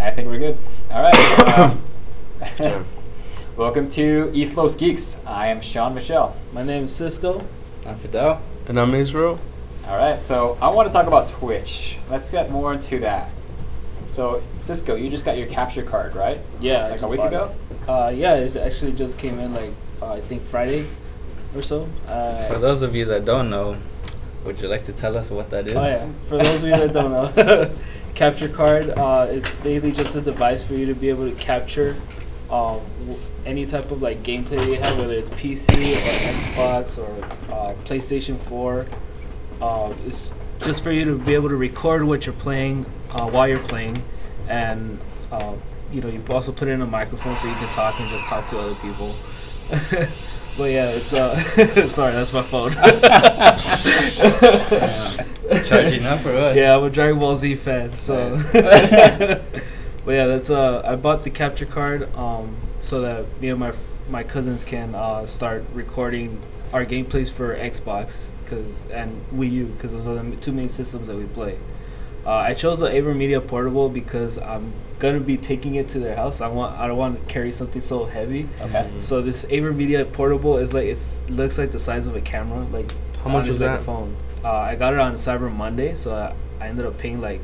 I think we're good. All right. Uh, welcome to East Los Geeks. I am Sean Michelle. My name is Cisco. I'm Fidel. And I'm Israel. All right. So I want to talk about Twitch. Let's get more into that. So Cisco, you just got your capture card, right? Yeah. Like a week ago. it. Uh, yeah, it actually just came in like uh, I think Friday or so. Uh, For those of you that don't know, would you like to tell us what that is? Oh yeah. For those of you that don't know, capture card uh, is basically just a device for you to be able to capture um, any type of like gameplay you have, whether it's PC or Xbox or uh, PlayStation 4. Uh, it's just for you to be able to record what you're playing uh, while you're playing, and uh, you know you also put in a microphone so you can talk and just talk to other people. but yeah, it's uh sorry, that's my phone. Yeah. Charging up or what? Yeah, I'm a Dragon Ball Z fan, so. But yeah, that's uh, I bought the capture card um so that me and my my cousins can uh start recording our gameplays for Xbox, cause and Wii U, cause those are the two main systems that we play. Uh, I chose the AverMedia Portable because I'm gonna be taking it to their house. I want I don't want to carry something so heavy. Okay. So this AverMedia Portable is like it looks like the size of a camera, like How much is like that? a phone. Uh, I got it on Cyber Monday, so I, I ended up paying like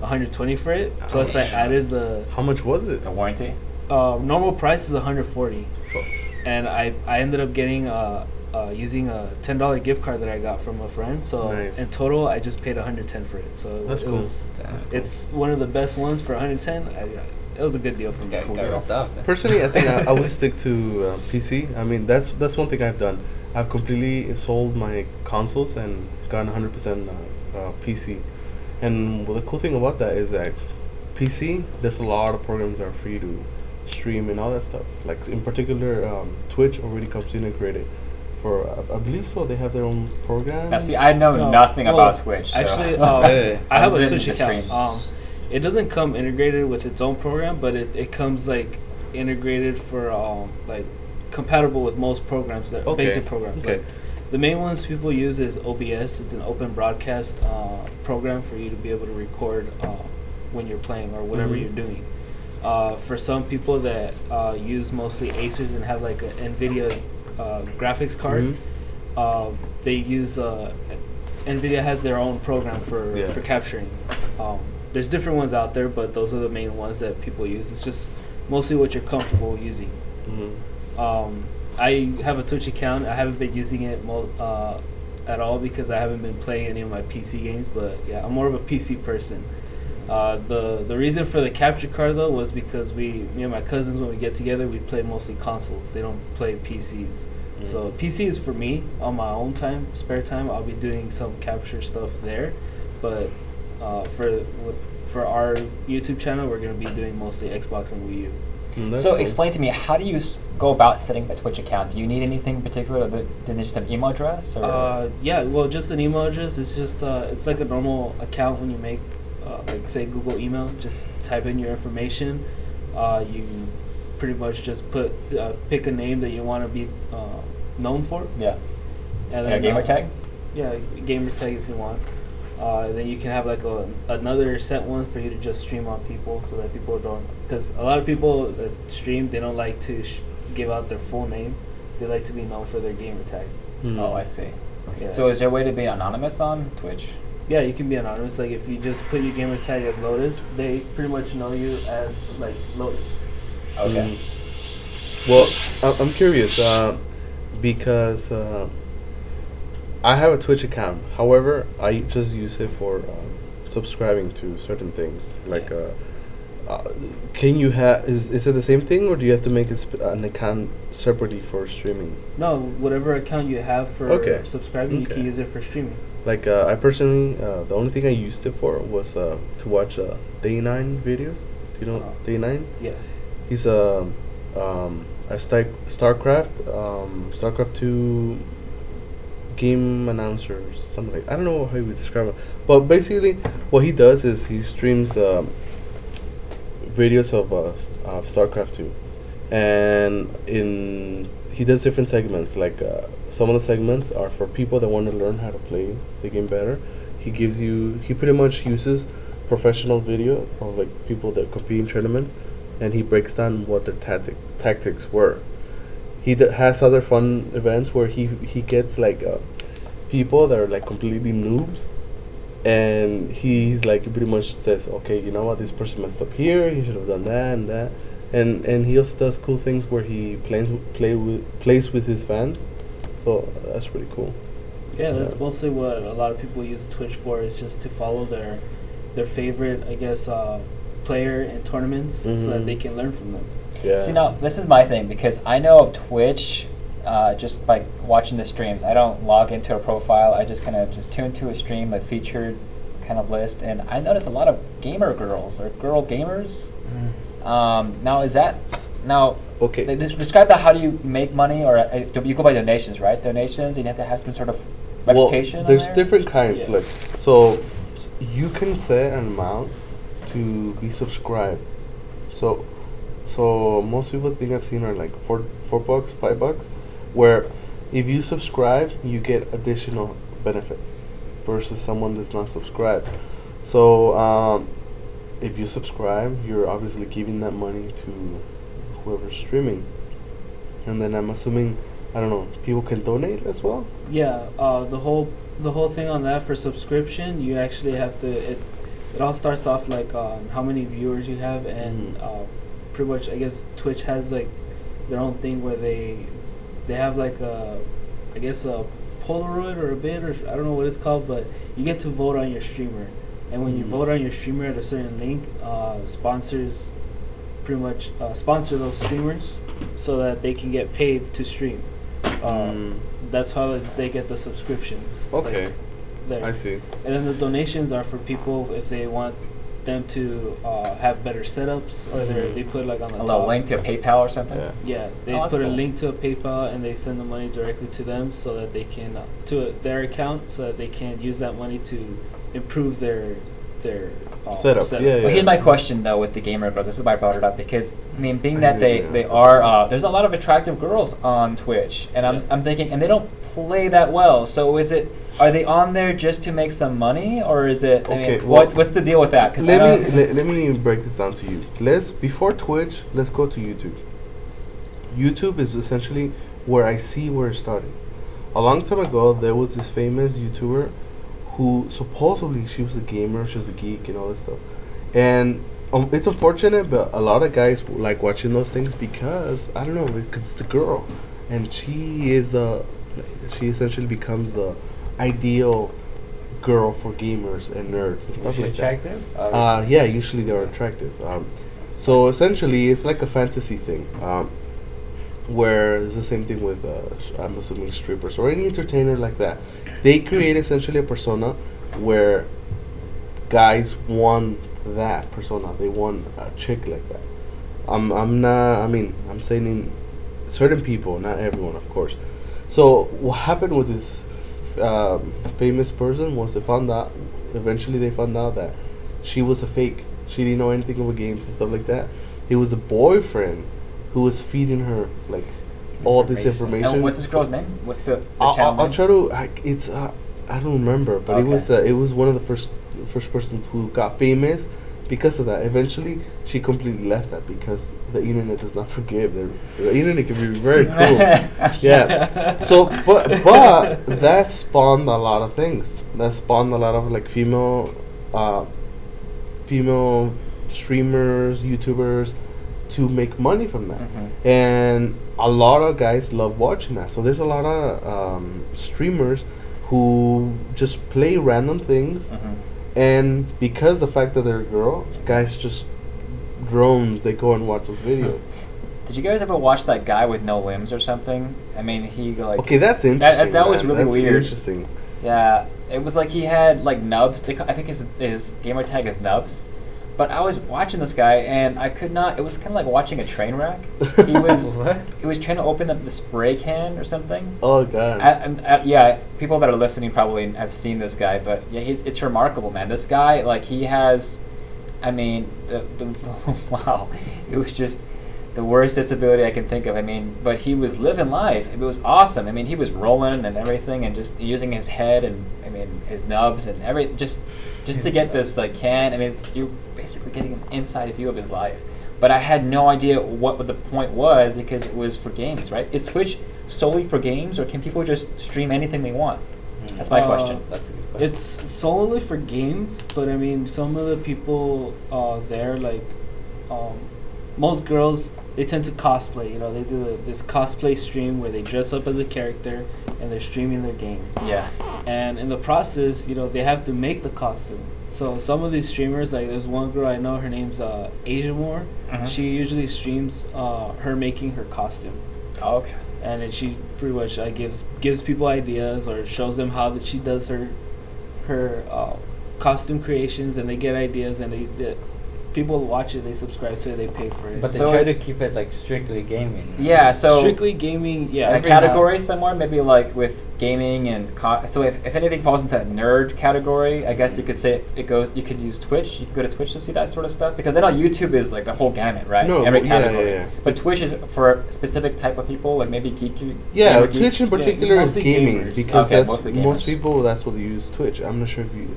120 for it. Plus I added the How much was it? The warranty. uh, normal price is 140, Fuck. and I I ended up getting uh, uh using a ten dollar gift card that I got from a friend. So Nice. in total, I just paid 110 for it. So That's it cool. was That's cool. it's one of the best ones for 110. I, it was a good deal for me. Got, Cool got deal. off. Personally, I think I, I would stick to uh, PC. I mean, that's that's one thing I've done. I've completely sold my consoles and gone 100% uh, uh, PC. And well, the cool thing about that is that PC, there's a lot of programs that are free to stream and all that stuff. Like in particular, um, Twitch already comes integrated. For I, I believe so, they have their own program. Now see, I know No, nothing well, about Twitch. So. Actually, um, I have a Twitch account. Um, it doesn't come integrated with its own program, but it, it comes like integrated for um like compatible with most programs that Okay, basic programs. okay. Like, the main ones people use is OBS. It's an open broadcast uh, program for you to be able to record uh, when you're playing or whatever Mhm. you're doing. Uh, for some people that uh, use mostly Acers and have like an NVIDIA uh, graphics card, Mhm. uh, they use uh, NVIDIA has their own program for, Yeah. for capturing. Um, there's different ones out there, but those are the main ones that people use. It's just mostly what you're comfortable using. Mhm. Um, I have a Twitch account. I haven't been using it mo- uh, at all because I haven't been playing any of my PC games. But yeah, I'm more of a PC person. Uh, the the reason for the capture card though was because we, me and my cousins, when we get together, we play mostly consoles. They don't play PCs. So Mm. PC is for me on my own time, spare time. I'll be doing some capture stuff there, but uh, for for our YouTube channel, we're gonna be doing mostly Xbox and Wii U. Mm, that's So cool. explain to me, how do you s- go about setting a Twitch account? Do you need anything in particular? Th- Did they just have an email address? Or? Uh, yeah, well, just an email address. It's just uh, it's like a normal account when you make, uh, like say Google email. Just type in your information. Uh, you pretty much just put uh, pick a name that you want to be uh, known for. yeah. And Like a gamer uh, tag? Yeah, gamer tag if you want. Uh, then you can have like a another set one for you to just stream on people so that people don't because a lot of people that stream they don't like to sh- give out their full name. They like to be known for their gamer tag. Mm. Oh, I see. Yeah. So is there a way to be anonymous on Twitch? Yeah, you can be anonymous. Like if you just put your gamer tag as Lotus, they pretty much know you as like Lotus. Okay. Mm. Well, I- I'm curious uh, because uh, I have a Twitch account. However, I just use it for um, subscribing to certain things. Like, uh, uh, can you have is is it the same thing, or do you have to make sp- an account separately for streaming? No, whatever account you have for Okay. subscribing, you can use it for streaming. Like, uh, I personally, uh, the only thing I used it for was uh, to watch uh, Day Nine videos. Do you know Uh, Day Nine? Yeah. He's a um, a Star StarCraft um, StarCraft two game announcer, or something like I don't know how you would describe it, but basically what he does is he streams um, videos of uh, StarCraft two, and in he does different segments. Like uh, some of the segments are for people that want to learn how to play the game better. He gives you he pretty much uses professional video of like people that compete in tournaments, and he breaks down what their tactic tactics were. He d- has other fun events where he he gets like uh, people that are like completely noobs, and he's like pretty much says, okay, you know what, this person messed up here. He should have done that and that, and and he also does cool things where he plays play with plays with his fans. So that's pretty cool. Yeah, that's Yeah. mostly what a lot of people use Twitch for. Is just to follow their their favorite, I guess, uh, player in tournaments, so that Mhm. they can learn from them. Yeah. See, now this is my thing because I know of Twitch uh, just by watching the streams. I don't log into a profile. I just kind of just tune to a stream, like featured kind of list, and I notice a lot of gamer girls or girl gamers. Um, now is that now? Okay. th- Describe that. How do you make money, or uh, you go by donations, right? Donations, and you have to have some sort of reputation. Well, there's there? different kinds. Yeah. Like, so you can set an amount to be subscribed. So, so most people think I've seen are like four, four bucks, five bucks, where if you subscribe, you get additional benefits versus someone that's not subscribed. So, um, if you subscribe, you're obviously giving that money to whoever's streaming, and then I'm assuming, I don't know, people can donate as well. Yeah, uh, the whole the whole thing on that for subscription, you actually have to. It it all starts off like um, how many viewers you have, and Mhm. uh, pretty much I guess Twitch has like their own thing where they they have like a I guess a Polaroid or a bid or I don't know what it's called, but you get to vote on your streamer, and when you Mhm. vote on your streamer at a certain link, uh, sponsors pretty much uh, sponsor those streamers so that they can get paid to stream. Uh, Mm. That's how they get the subscriptions. like, Okay. there. I see. And then the donations are for people if they want them to uh, have better setups, or they Mhm. they put like on the a top. link to PayPal or something. Yeah. Yeah, they Oh, that's put a link to a PayPal and they send the money directly to them so that they can uh, to their account so that they can use that money to improve their their uh, Setup, yeah, Well, here's my question though with the gamer girls. This is why I brought it up because I mean, being that they they are uh, there's a lot of attractive girls on Twitch, and I'm Yeah. I'm thinking, and they don't play that well. So is it are they on there just to make some money, or is it? I Okay, mean, well, what, what's the deal with that? Cause Let me let, let me break this down to you. Let's before Twitch, let's go to YouTube. YouTube is essentially where I see where it started. A long time ago, there was this famous YouTuber who supposedly she was a gamer, she was a geek, and all this stuff. And um, it's unfortunate, but a lot of guys like watching those things because I don't know, because it's the girl, and she is the, she essentially becomes the ideal girl for gamers and nerds and stuff like attractive? that. Uh, yeah, usually they're attractive. Um, so essentially, it's like a fantasy thing. Um, where it's the same thing with uh, I'm assuming strippers or any entertainer like that. They create essentially a persona where guys want that persona. They want a chick like that. I'm I'm not. I mean, I'm saying in certain people, not everyone, of course. So what happened with this um, famous person was they found out. Eventually, they found out that she was a fake. She didn't know anything about games and stuff like that. It was a boyfriend who was feeding her like all this information. And what's this girl's name? What's the, the I'll, channel I'll, try to. I, it's uh, I don't remember, but it was uh, it was one of the first first persons who got famous because of that. Eventually, she completely left that because the internet does not forgive. The, the internet can be very cruel. yeah. So, but but that spawned a lot of things. That spawned a lot of like female, uh, female streamers, YouTubers to make money from that. Mhm. And a lot of guys love watching that. So there's a lot of um, streamers who just play random things, Mhm. and because the fact that they're a girl, guys just drones. They go and watch those videos. Did you guys ever watch that guy with no limbs or something? I mean, he like. Okay, that's interesting. that was really That's weird. Interesting. Yeah, it was like he had like nubs. They, I think his his gamer tag is nubs. But I was watching this guy and I could not. It was kind of like watching a train wreck. He was he was trying to open up the spray can or something. Oh god. I- uh, yeah, people that are listening probably have seen this guy, but yeah, he's it's remarkable, man. This guy, like, he has, I mean, the, the wow, it was just the worst disability I can think of. I mean, but he was living life. It was awesome. I mean, he was rolling and everything, and just using his head and I mean his nubs and every just just to get this like can. I mean, you're basically getting an inside view of his life. But I had no idea what the point was because it was for games, right? Is Twitch solely for games, or can people just stream anything they want? Hmm. That's my Uh, question. That's a good question. It's solely for games, but I mean, some of the people uh, there, like um, most girls, they tend to cosplay. You know, they do this cosplay stream where they dress up as a character and they're streaming their games. Yeah. And in the process, you know, they have to make the costume. So some of these streamers, like there's one girl I know, her name's uh, Asia Moore. Mhm. She usually streams uh, her making her costume Oh, okay. and then she pretty much uh, gives gives people ideas or shows them how that she does her her uh, costume creations, and they get ideas, and they, they people watch it, they subscribe to it, they pay for it. But they So try it- to keep it like strictly gaming. Yeah. So strictly gaming, yeah. a category now- somewhere, maybe like with gaming and co- so if, if anything falls into that nerd category, I guess you could say it goes. You could use Twitch. You could go to Twitch to see that sort of stuff because I know YouTube is like the whole gamut, right? No, Every well, yeah, category. yeah, yeah. But Twitch is for a specific type of people, like maybe geeky. Yeah, gamer Twitch geeks. in Yeah, particular is gaming gamers. because Okay, that's most people that's what they use Twitch. I'm not sure if you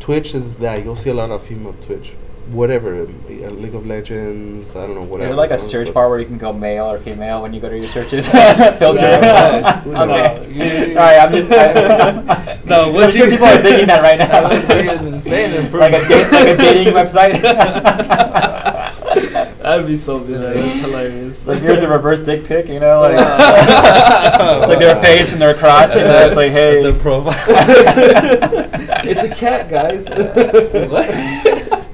Twitch is that you'll see a lot of female Twitch, whatever League of Legends. I don't know whatever. Is whatever. there like a search bar where you can go male or female when you go to your searches? Filter. Yeah. Who okay. Sorry, I'm just. I, No, I'm once sure you- people are thinking that right now. That would be an insane like a date, like a dating website. That'd be something. That is hilarious. Like here's a reverse dick pic, you know, like like their face and their crotch, you know, it's like hey. Their profile. it's a cat, guys.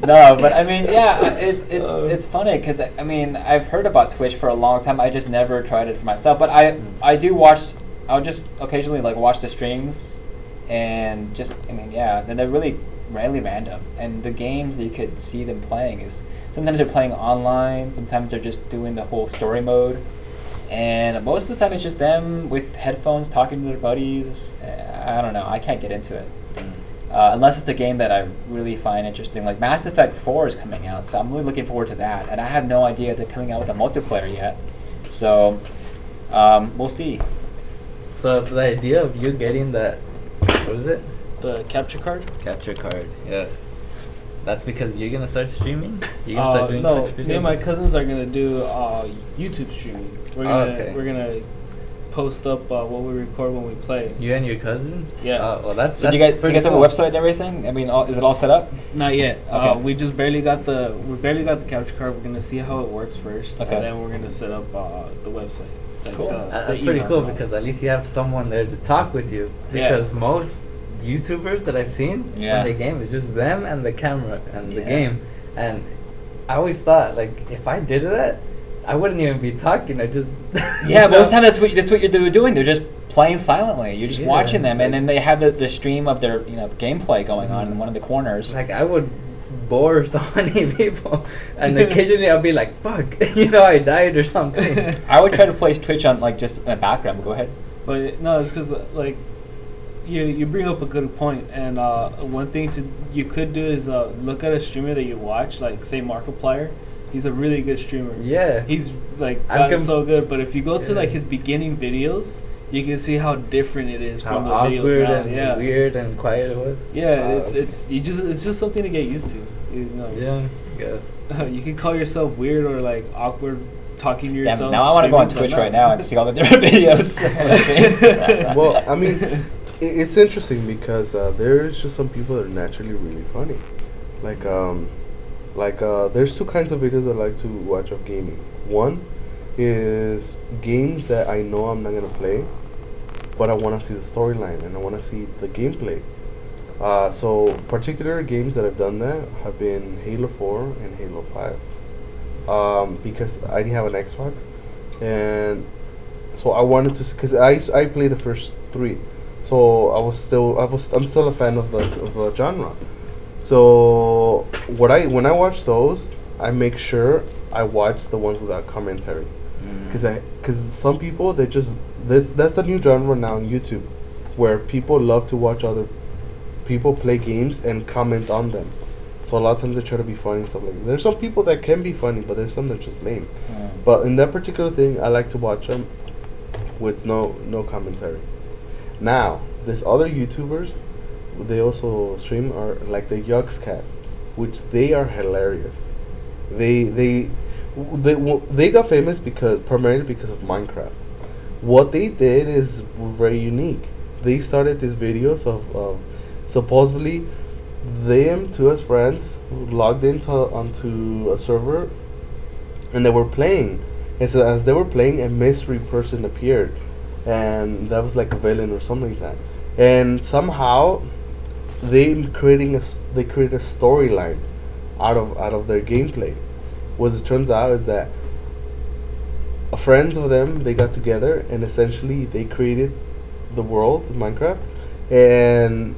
No, but I mean, yeah, it, it's Uh. it's funny because I mean I've heard about Twitch for a long time. I just never tried it for myself, but I I do watch. I'll just occasionally like watch the streams, and just I mean yeah, then they're really really random. And the games that you could see them playing is sometimes they're playing online, sometimes they're just doing the whole story mode. And most of the time it's just them with headphones talking to their buddies. Uh, I don't know. I can't get into it. Uh, unless it's a game that I really find interesting. Like Mass Effect 4 is coming out, so I'm really looking forward to that. And I have no idea they're coming out with a multiplayer yet. So um, we'll see. So the idea of you getting that, what is it? the capture card. Capture card. Yes. That's because you're gonna start streaming. You're gonna Uh, start doing no, Twitch videos. me and my cousins are gonna do uh, YouTube streaming. We're Oh, gonna okay. we're gonna post up uh, what we record when we play. You and your cousins. Yeah. Oh, well, that's. So do you guys, so you pretty guys have a website and everything? I mean, all, is it all set up? Not yet. Uh, Okay. we just barely got the we barely got the capture card. We're gonna see how it works first, Okay. and then we're gonna set up uh, the website. Like Cool. the- Uh, the That's pretty cool and because at least you have someone there to talk with you. Yeah. Because most YouTubers that I've seen Yeah. when they game it's just them and the camera and the Yeah. game. And I always thought like if I did that, I wouldn't even be talking. I just Yeah, most time that's what that's what you're they're doing. They're just playing silently. You're just Yeah, watching them, and then they have the, the stream of their you know gameplay going on in one of the corners. like I would bore so many people, and occasionally I'll be like, "Fuck," you know, I died or something. I would try to place Twitch on like just in the background. But go ahead. But no, it's because like you you bring up a good point, and uh, one thing to you could do is uh, look at a streamer that you watch, like say Markiplier. He's a really good streamer. Yeah. He's like I'm gotten com- so good, but if you go to Yeah. like his beginning videos, you can see how different it is How from the awkward videos now. and yeah. weird and quiet it was. Yeah, Wow, it's it's you just it's just something to get used to. You know. yeah, I guess. you can call yourself weird or like awkward talking to Damn, yourself. now I want to go on Twitch right now and see all the different videos. on the streams. well, I mean, i it's interesting because uh, there's just some people that are naturally really funny. Like, um, like uh, there's two kinds of videos I like to watch of gaming. One is games that I know I'm not gonna play, but I want to see the storyline and I want to see the gameplay. Uh, so particular games that I've done that have been Halo 4 and Halo 5. Um, because I didn't have an Xbox, and so I wanted to because I I played the first three, so I was still I was I'm still a fan of the of the genre. So what I when I watch those, I make sure I watch the ones without commentary, Mm. because I because some people they just that's that's the new genre now on YouTube, where people love to watch other people play games and comment on them. So a lot of times they try to be funny and stuff like that. There's some people that can be funny, but there's some that just lame. Mm. But in that particular thing, I like to watch them with no no commentary. Now, there's other YouTubers. They also stream are like the Yogscast, which they are hilarious. They they they they got famous because primarily because of Minecraft. What they did is very unique. They started these videos of, of supposedly them two as friends logged into onto a server and they were playing. And so as they were playing, a mystery person appeared, and that was like a villain or something like that. And somehow, they creating a they created a storyline out of out of their gameplay. What it turns out is that friends of them they got together and essentially they created the world of Minecraft, and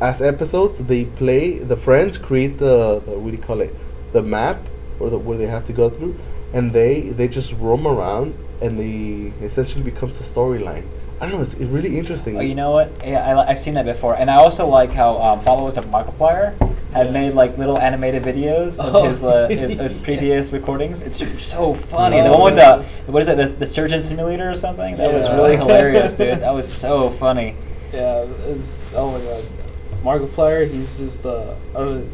as episodes they play the friends create the, the what do you call it? The map or the where they have to go through. And they they just roam around and they essentially becomes a storyline i don't know it's, it's really interesting Oh, you know what? Yeah, I, I've seen that before, and I also like how um, followers of Markiplier had Yeah. made like little animated videos of Oh, his, uh, his, his yeah. previous recordings. It's so funny. Oh, the one with the what is it? The, the surgeon simulator or something? That was really hilarious, dude. That was so funny. Yeah, it's oh my god, Markiplier. He's just uh, I don't know,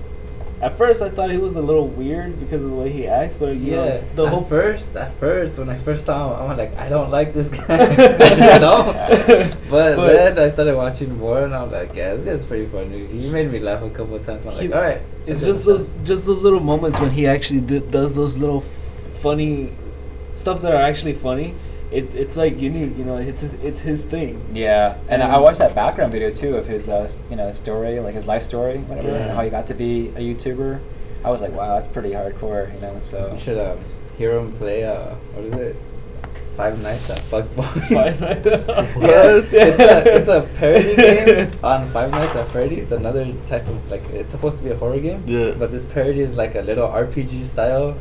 at first I thought he was a little weird because of the way he acts, but Yeah, know, the at whole first, at first, when I first saw him, I was like, I don't like this guy. Just don't. But, But- then I started watching more, and I'm like, yeah, this guy's pretty funny. He made me laugh a couple of times. I'm like, He- all right. It's just those up?" just those little moments when he actually d- does those little funny stuff that are actually funny. It, it's like unique, you know. It's his, it's his thing. Yeah, and I watched that background video too of his, uh, you know, story, like his life story, whatever, Yeah. and how he got to be a YouTuber. I was like, wow, that's pretty hardcore, you know. So You should um, hear him play. Uh, what is it? Five Nights at Fuckboy. Five Nights- yeah, it's, it's a it's a parody game on Five Nights at Freddy's. Another type of like it's supposed to be a horror game. Yeah. But this parody is like a little RPG style,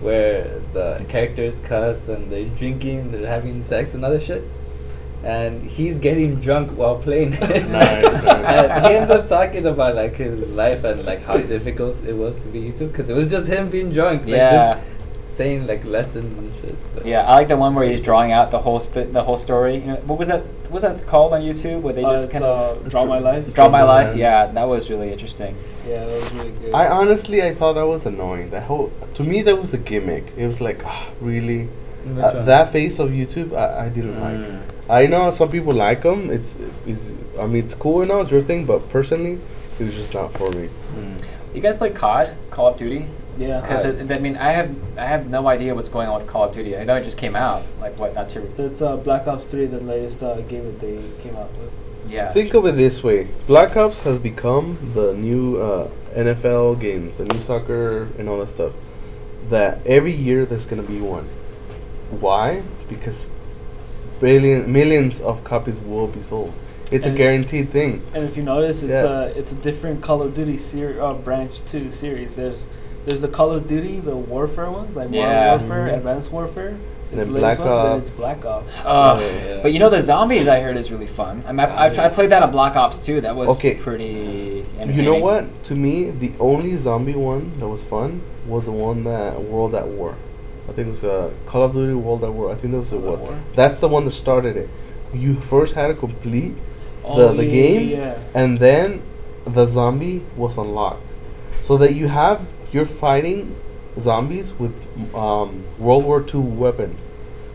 where the characters cuss and they're drinking, they're having sex and other shit. And he's getting drunk while playing. it. Nice, he ends up talking about like his life and like how difficult it was to be YouTube because it was just him being drunk. Like, Yeah. Just saying like lessons and shit. but- Yeah, I like the one where he's drawing out the whole st- the whole story. You know, what was that? What was that called on YouTube? Where they Uh, just it's, kind uh, of Draw My Life. Draw my Draw My life. Life. Yeah, that was really interesting. Yeah, that was really good. I honestly I thought that was annoying. That whole to me that was a gimmick. It was like ah, really uh, that face of YouTube I, I didn't Mm. like. I know some people like them. It's is I mean it's cool and all it's your thing, but personally it was just not for me. Mm. You guys play COD, Call of Duty? Yeah. Because I- I mean, I have I have no idea what's going on with Call of Duty. I know it just came out. Like what? Not too. That's uh, Black Ops 3, the latest uh, game that they came out with. Yeah. Think of it this way: Black Ops has become the new uh, NFL games, the new soccer and all that stuff. That every year there's gonna be one. Why? Because billion millions of copies will be sold. It's a guaranteed thing. And if you notice, it's Yeah. a it's a different Call of Duty ser- uh, branch two series. There's there's the Call of Duty, the Warfare ones, like Yeah. Modern Warfare, Mhm. Advanced Warfare. And It's then Black one, Ops. it's Black Ops. Oh, Yeah. but you know the zombies I heard is really fun. I mean, I, I, I played that on Black Ops 2. That was Okay. pretty. You know what? To me, the only zombie one that was fun was the one that World at War. I think it was uh, Call of Duty World at War. I think that was it World was. War? That's the one that started it. You first had to complete Oh, the, the yeah, game, yeah, yeah. and then the zombie was unlocked, so that you have you're fighting zombies with um, World War II weapons.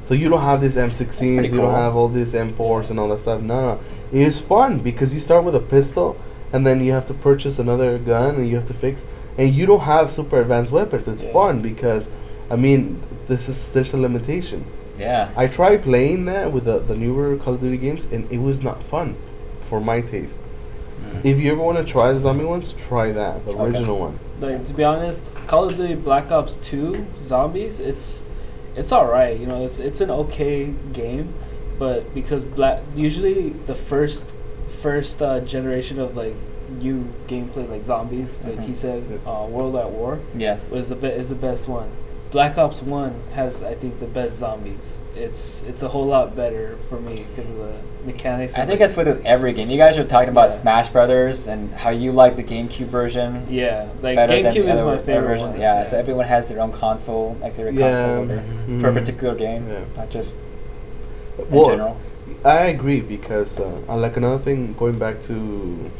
So you don't have these M16s, pretty you cool. don't have all these M4s and all that stuff. No, no, it is fun because you start with a pistol, and then you have to purchase another gun, and you have to fix, and you don't have super advanced weapons. It's Yeah. fun because, I mean, this is there's a limitation. Yeah. I tried playing that with the, the newer Call of Duty games, and it was not fun for my taste. Mm. If you ever want to try the zombie ones, try that, the Okay. original one. Like to be honest, Call of Duty Black Ops 2 Zombies, it's it's all right. You know, it's it's an okay game, but because black usually the first first uh, generation of like new gameplay like zombies, like he Mhm. said, uh, World at War Yeah. was the be- is the best one. Black Ops 1 has I think the best zombies. it's it's a whole lot better for me because of the mechanics. I think that's with every game. You guys are talking about Yeah. Smash Brothers and how you like the GameCube version. Yeah, like GameCube is my favorite version. one. Yeah, so everyone has their own console, like their Yeah, console order for a particular game, Yeah. not just in Well, general. I agree because uh, uh, like another thing going back to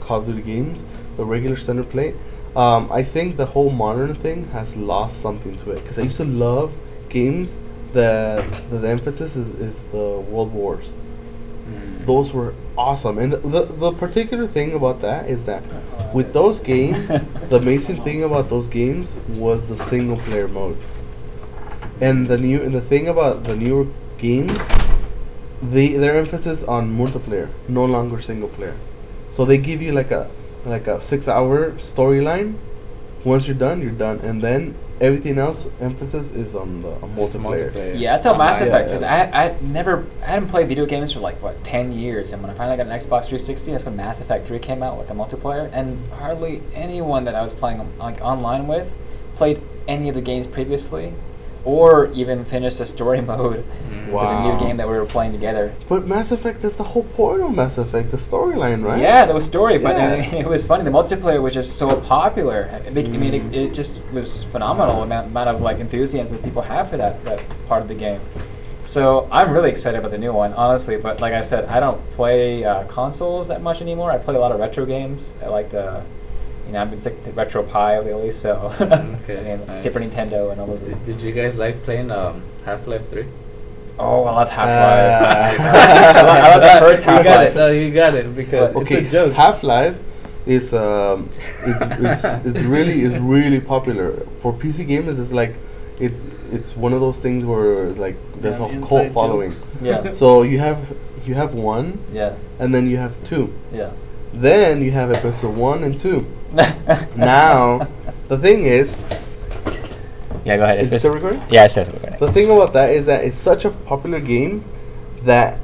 Call of Duty games, the regular center plate. Um, I think the whole modern thing has lost something to it because I used to love games that, that the emphasis is, is the World Wars. Mm. Those were awesome, and the, the the particular thing about that is that with those games, the amazing thing about those games was the single player mode. And the new and the thing about the newer games, they their emphasis on multiplayer, no longer single player. So they give you like a like a six hour storyline. Once you're done, you're done, and then everything else emphasis is on the on multiplayer. multiplayer. Yeah, that's how Mass Online. Effect Yeah, because yeah. I I never I hadn't played video games for like what ten years, and when I finally got an Xbox 360, that's when Mass Effect 3 came out with the multiplayer, and hardly anyone that I was playing like online with played any of the games previously, or even finished the story mode Mm. for the new game that we were playing together. But Mass Effect, that's the whole point of Mass Effect, the storyline, right? Yeah, there was story, but Yeah. it, it was funny. The multiplayer was just so popular. I mean, I mean, Mm. it, it just was phenomenal amount, amount of like enthusiasm that people have for that that part of the game. So I'm really excited about the new one, honestly. But like I said, I don't play uh, consoles that much anymore. I play a lot of retro games. I like the, you know, I've been sick to Retro Pie lately, so Okay, I mean, nice. Super Nintendo and all those. Did, did you guys like playing um, Half Life Three? Oh, I love Half Uh, Life. I, love, I love the first You got Half-Life. it. No, you got it because okay, it's a joke. Half Life is um, it's, it's it's really is really popular for PC gamers. It's like it's it's one of those things where like there's Damn a cult inside following. jokes. Yeah. So you have you have one, Yeah. and then you have two. Yeah. Then you have episode one and two. Now, the thing is, Yeah, go ahead. Is it It's- still recording? Yeah, it's says recording. The thing about that is that it's such a popular game that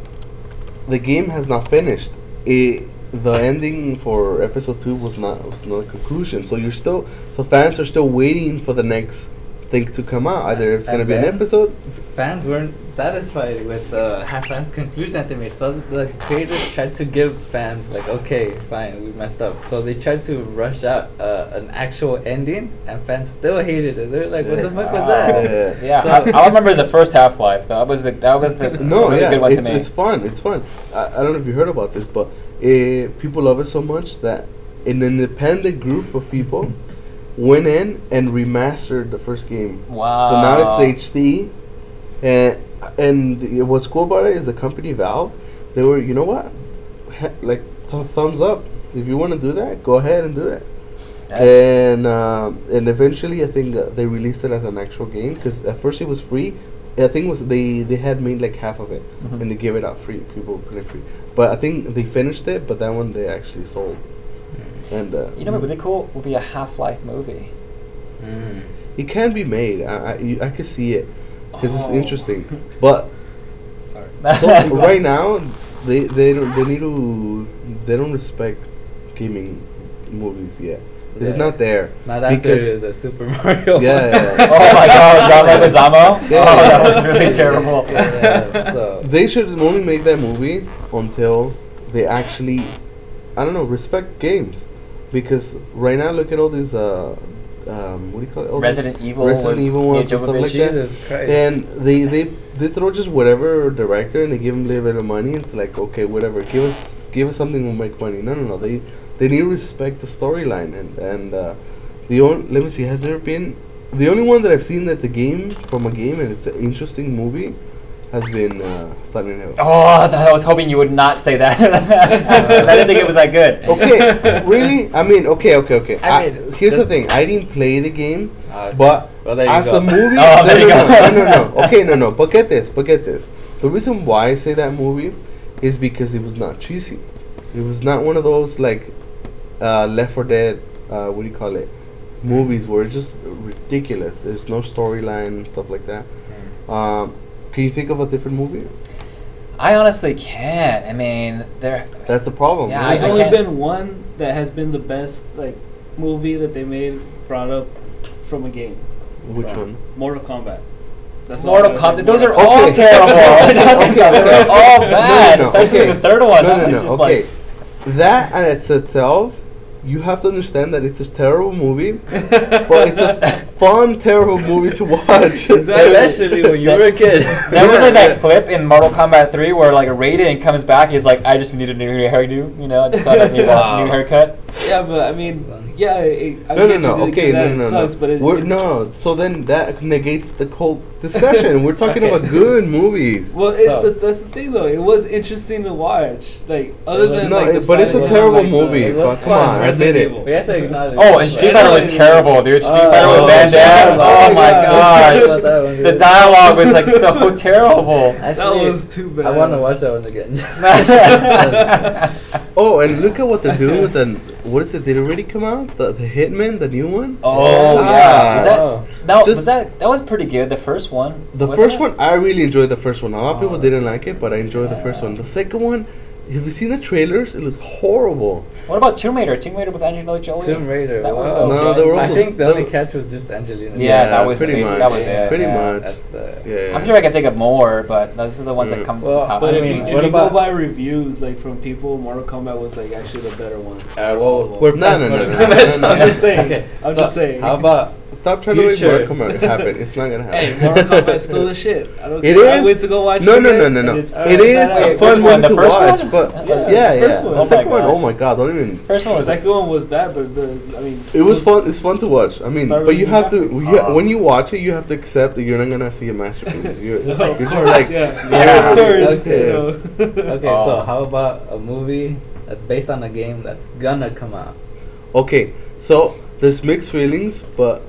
the game has not finished. It, the ending for episode two was not was not a conclusion. So you're still so fans are still waiting for the next thing to come out. Either it's gonna be an episode. Fans weren't satisfied with the half-assed conclusion that they made, so the creators tried to give fans like, okay, fine, we messed up. So they tried to rush out uh, an actual ending, and fans still hated it. They're like, what the fuck was that? Yeah, So- I, I remember the first Half Life. That was the that was the No, really yeah, good one it's, to me. it's fun. It's fun. I, I don't know if you heard about this, but uh, people love it so much that an independent group of people went in and remastered the first game. Wow. So now it's HD, and and what's cool about it is the company Valve. They were, you know what, like th- thumbs up. If you want to do that, go ahead and do it. That's- and um, and eventually, I think uh, they released it as an actual game because at first it was free. I think it was they they had made like half of it Mhm. and they gave it out free. People put it free, but I think they finished it. But that one they actually sold. And uh, you know what would be cool would be a Half Life movie. Mm. it can be made. I I, you- I could see it because it's Oh. interesting. But Sorry. so right now they they don't they need to they don't respect gaming movies yet. It's Yeah. not there Not after the Super Mario. Yeah, one. yeah. oh my God, Zamo Zamo. Yeah. Oh, that was really terrible. Yeah, so- they should only make that movie until they actually I don't know respect games because right now look at all these uh um, what do you call it? All Resident Evil Resident was Evil ones and stuff like Jesus that. Christ. And they, they they throw just whatever director and they give him a little bit of money. It's like okay, whatever. Give us give us something we'll make money. No, no, no. They they need to respect the storyline and and uh, the only let me see. Has there been the only one that I've seen that's a game from a game and it's an interesting movie has been uh, Silent Hill. Oh, I, I was hoping you would not say that. 'Cause I didn't think it was that good. Okay, really? I mean, okay, okay, okay. I I mean, here's the the- thing. I didn't play the game, okay. but Well, there you as go. a movie, Oh, no, there no, you no, go. no, no, no. Okay, no, no. But get this, but get this. The reason why I say that movie is because it was not cheesy. It was not one of those like uh, Left 4 Dead. Uh, what do you call it? Movies where it's just ridiculous. There's no storyline and stuff like that. Um, can you think of a different movie? I honestly can't. I mean, there. That's the problem. Yeah, There's I- I only can't- been one that has been the best like movie that they made brought up from a game. Which uh, one? Mortal Kombat. That's Mortal I gotta say. Kombat. Those are Mortal all Okay. terrible. Okay, okay. They're all No, no, bad, no, especially okay. the third one. No, that no, was no, just okay. like. That and it's itself, you have to understand that it's a terrible movie, but it's a fun, terrible movie to watch. Especially when you were a kid. That was like Yeah. that clip in Mortal Kombat 3 where like Raiden comes back. He's like, I just need a new hairdo. You know, I just thought I need Wow. a new haircut. Yeah, but I mean, yeah, it, I No, no, get no. Okay, that no, no, it no. sucks, but it, We're, it, no, so then that negates the whole discussion. We're talking Okay. about good movies. Well, it, So- th- that's the thing though. It was interesting to watch. Like other than No, like the it- but it's a terrible like, movie. It was Come- come fun. on, Resident admit it. We have to acknowledge. Oh, and Street Fighter was terrible, dude. Street Oh, Fighter with Van Damme. Oh my Oh, gosh. yeah. About that one, The dialogue was like so terrible. Actually, was too bad. I want to watch that one again. Oh, and look at what they're doing with the. What is it? Did it already come out? The, the Hitman, the new one? Oh Ah. yeah, was that Oh. no? Just- was that that was pretty good. The first one. The first it? one, I really enjoyed the first one. A lot of Oh, people didn't like it, but I enjoyed the first one. The second one, have you seen the trailers? It looks horrible. What about Tomb Raider? Tomb Raider with Angelina Jolie. Tomb Raider. That was wow. okay. No, they were I think the only catch was just Angelina. Yeah, that was pretty it. much. That was it. Pretty yeah. much. That's the. Yeah. I'm sure I can think of more, but those are the ones Mm. that come to the top. But I if mean, you, if what you about- go by reviews, like from people, Mortal Kombat was like actually the better one. Uh, well, We're- no, no, no, no, no, no, no. I'm just saying. Okay, I'm so just saying. How about Stop trying to make Future. Mortal Kombat happen. It's not gonna happen. Hey, Mortal Kombat's still the shit. I don't It care. I is. went to go watch no, it no, again, no, no, no. it's It badass. is a fun which one? to first watch, one? but Yeah, yeah, the yeah. first one. Oh second my one, oh my god, don't even. First one The second one was bad, but the I mean. It was fun. It's fun to watch. I mean, but you have to. You, Uh. when you watch it, you have to accept that you're not gonna see a masterpiece. You're, Of you're just like, yeah. Yeah. Of course, Okay. Okay, so Oh. how about a movie that's based on a game that's gonna come out? okay, so there's mixed feelings, but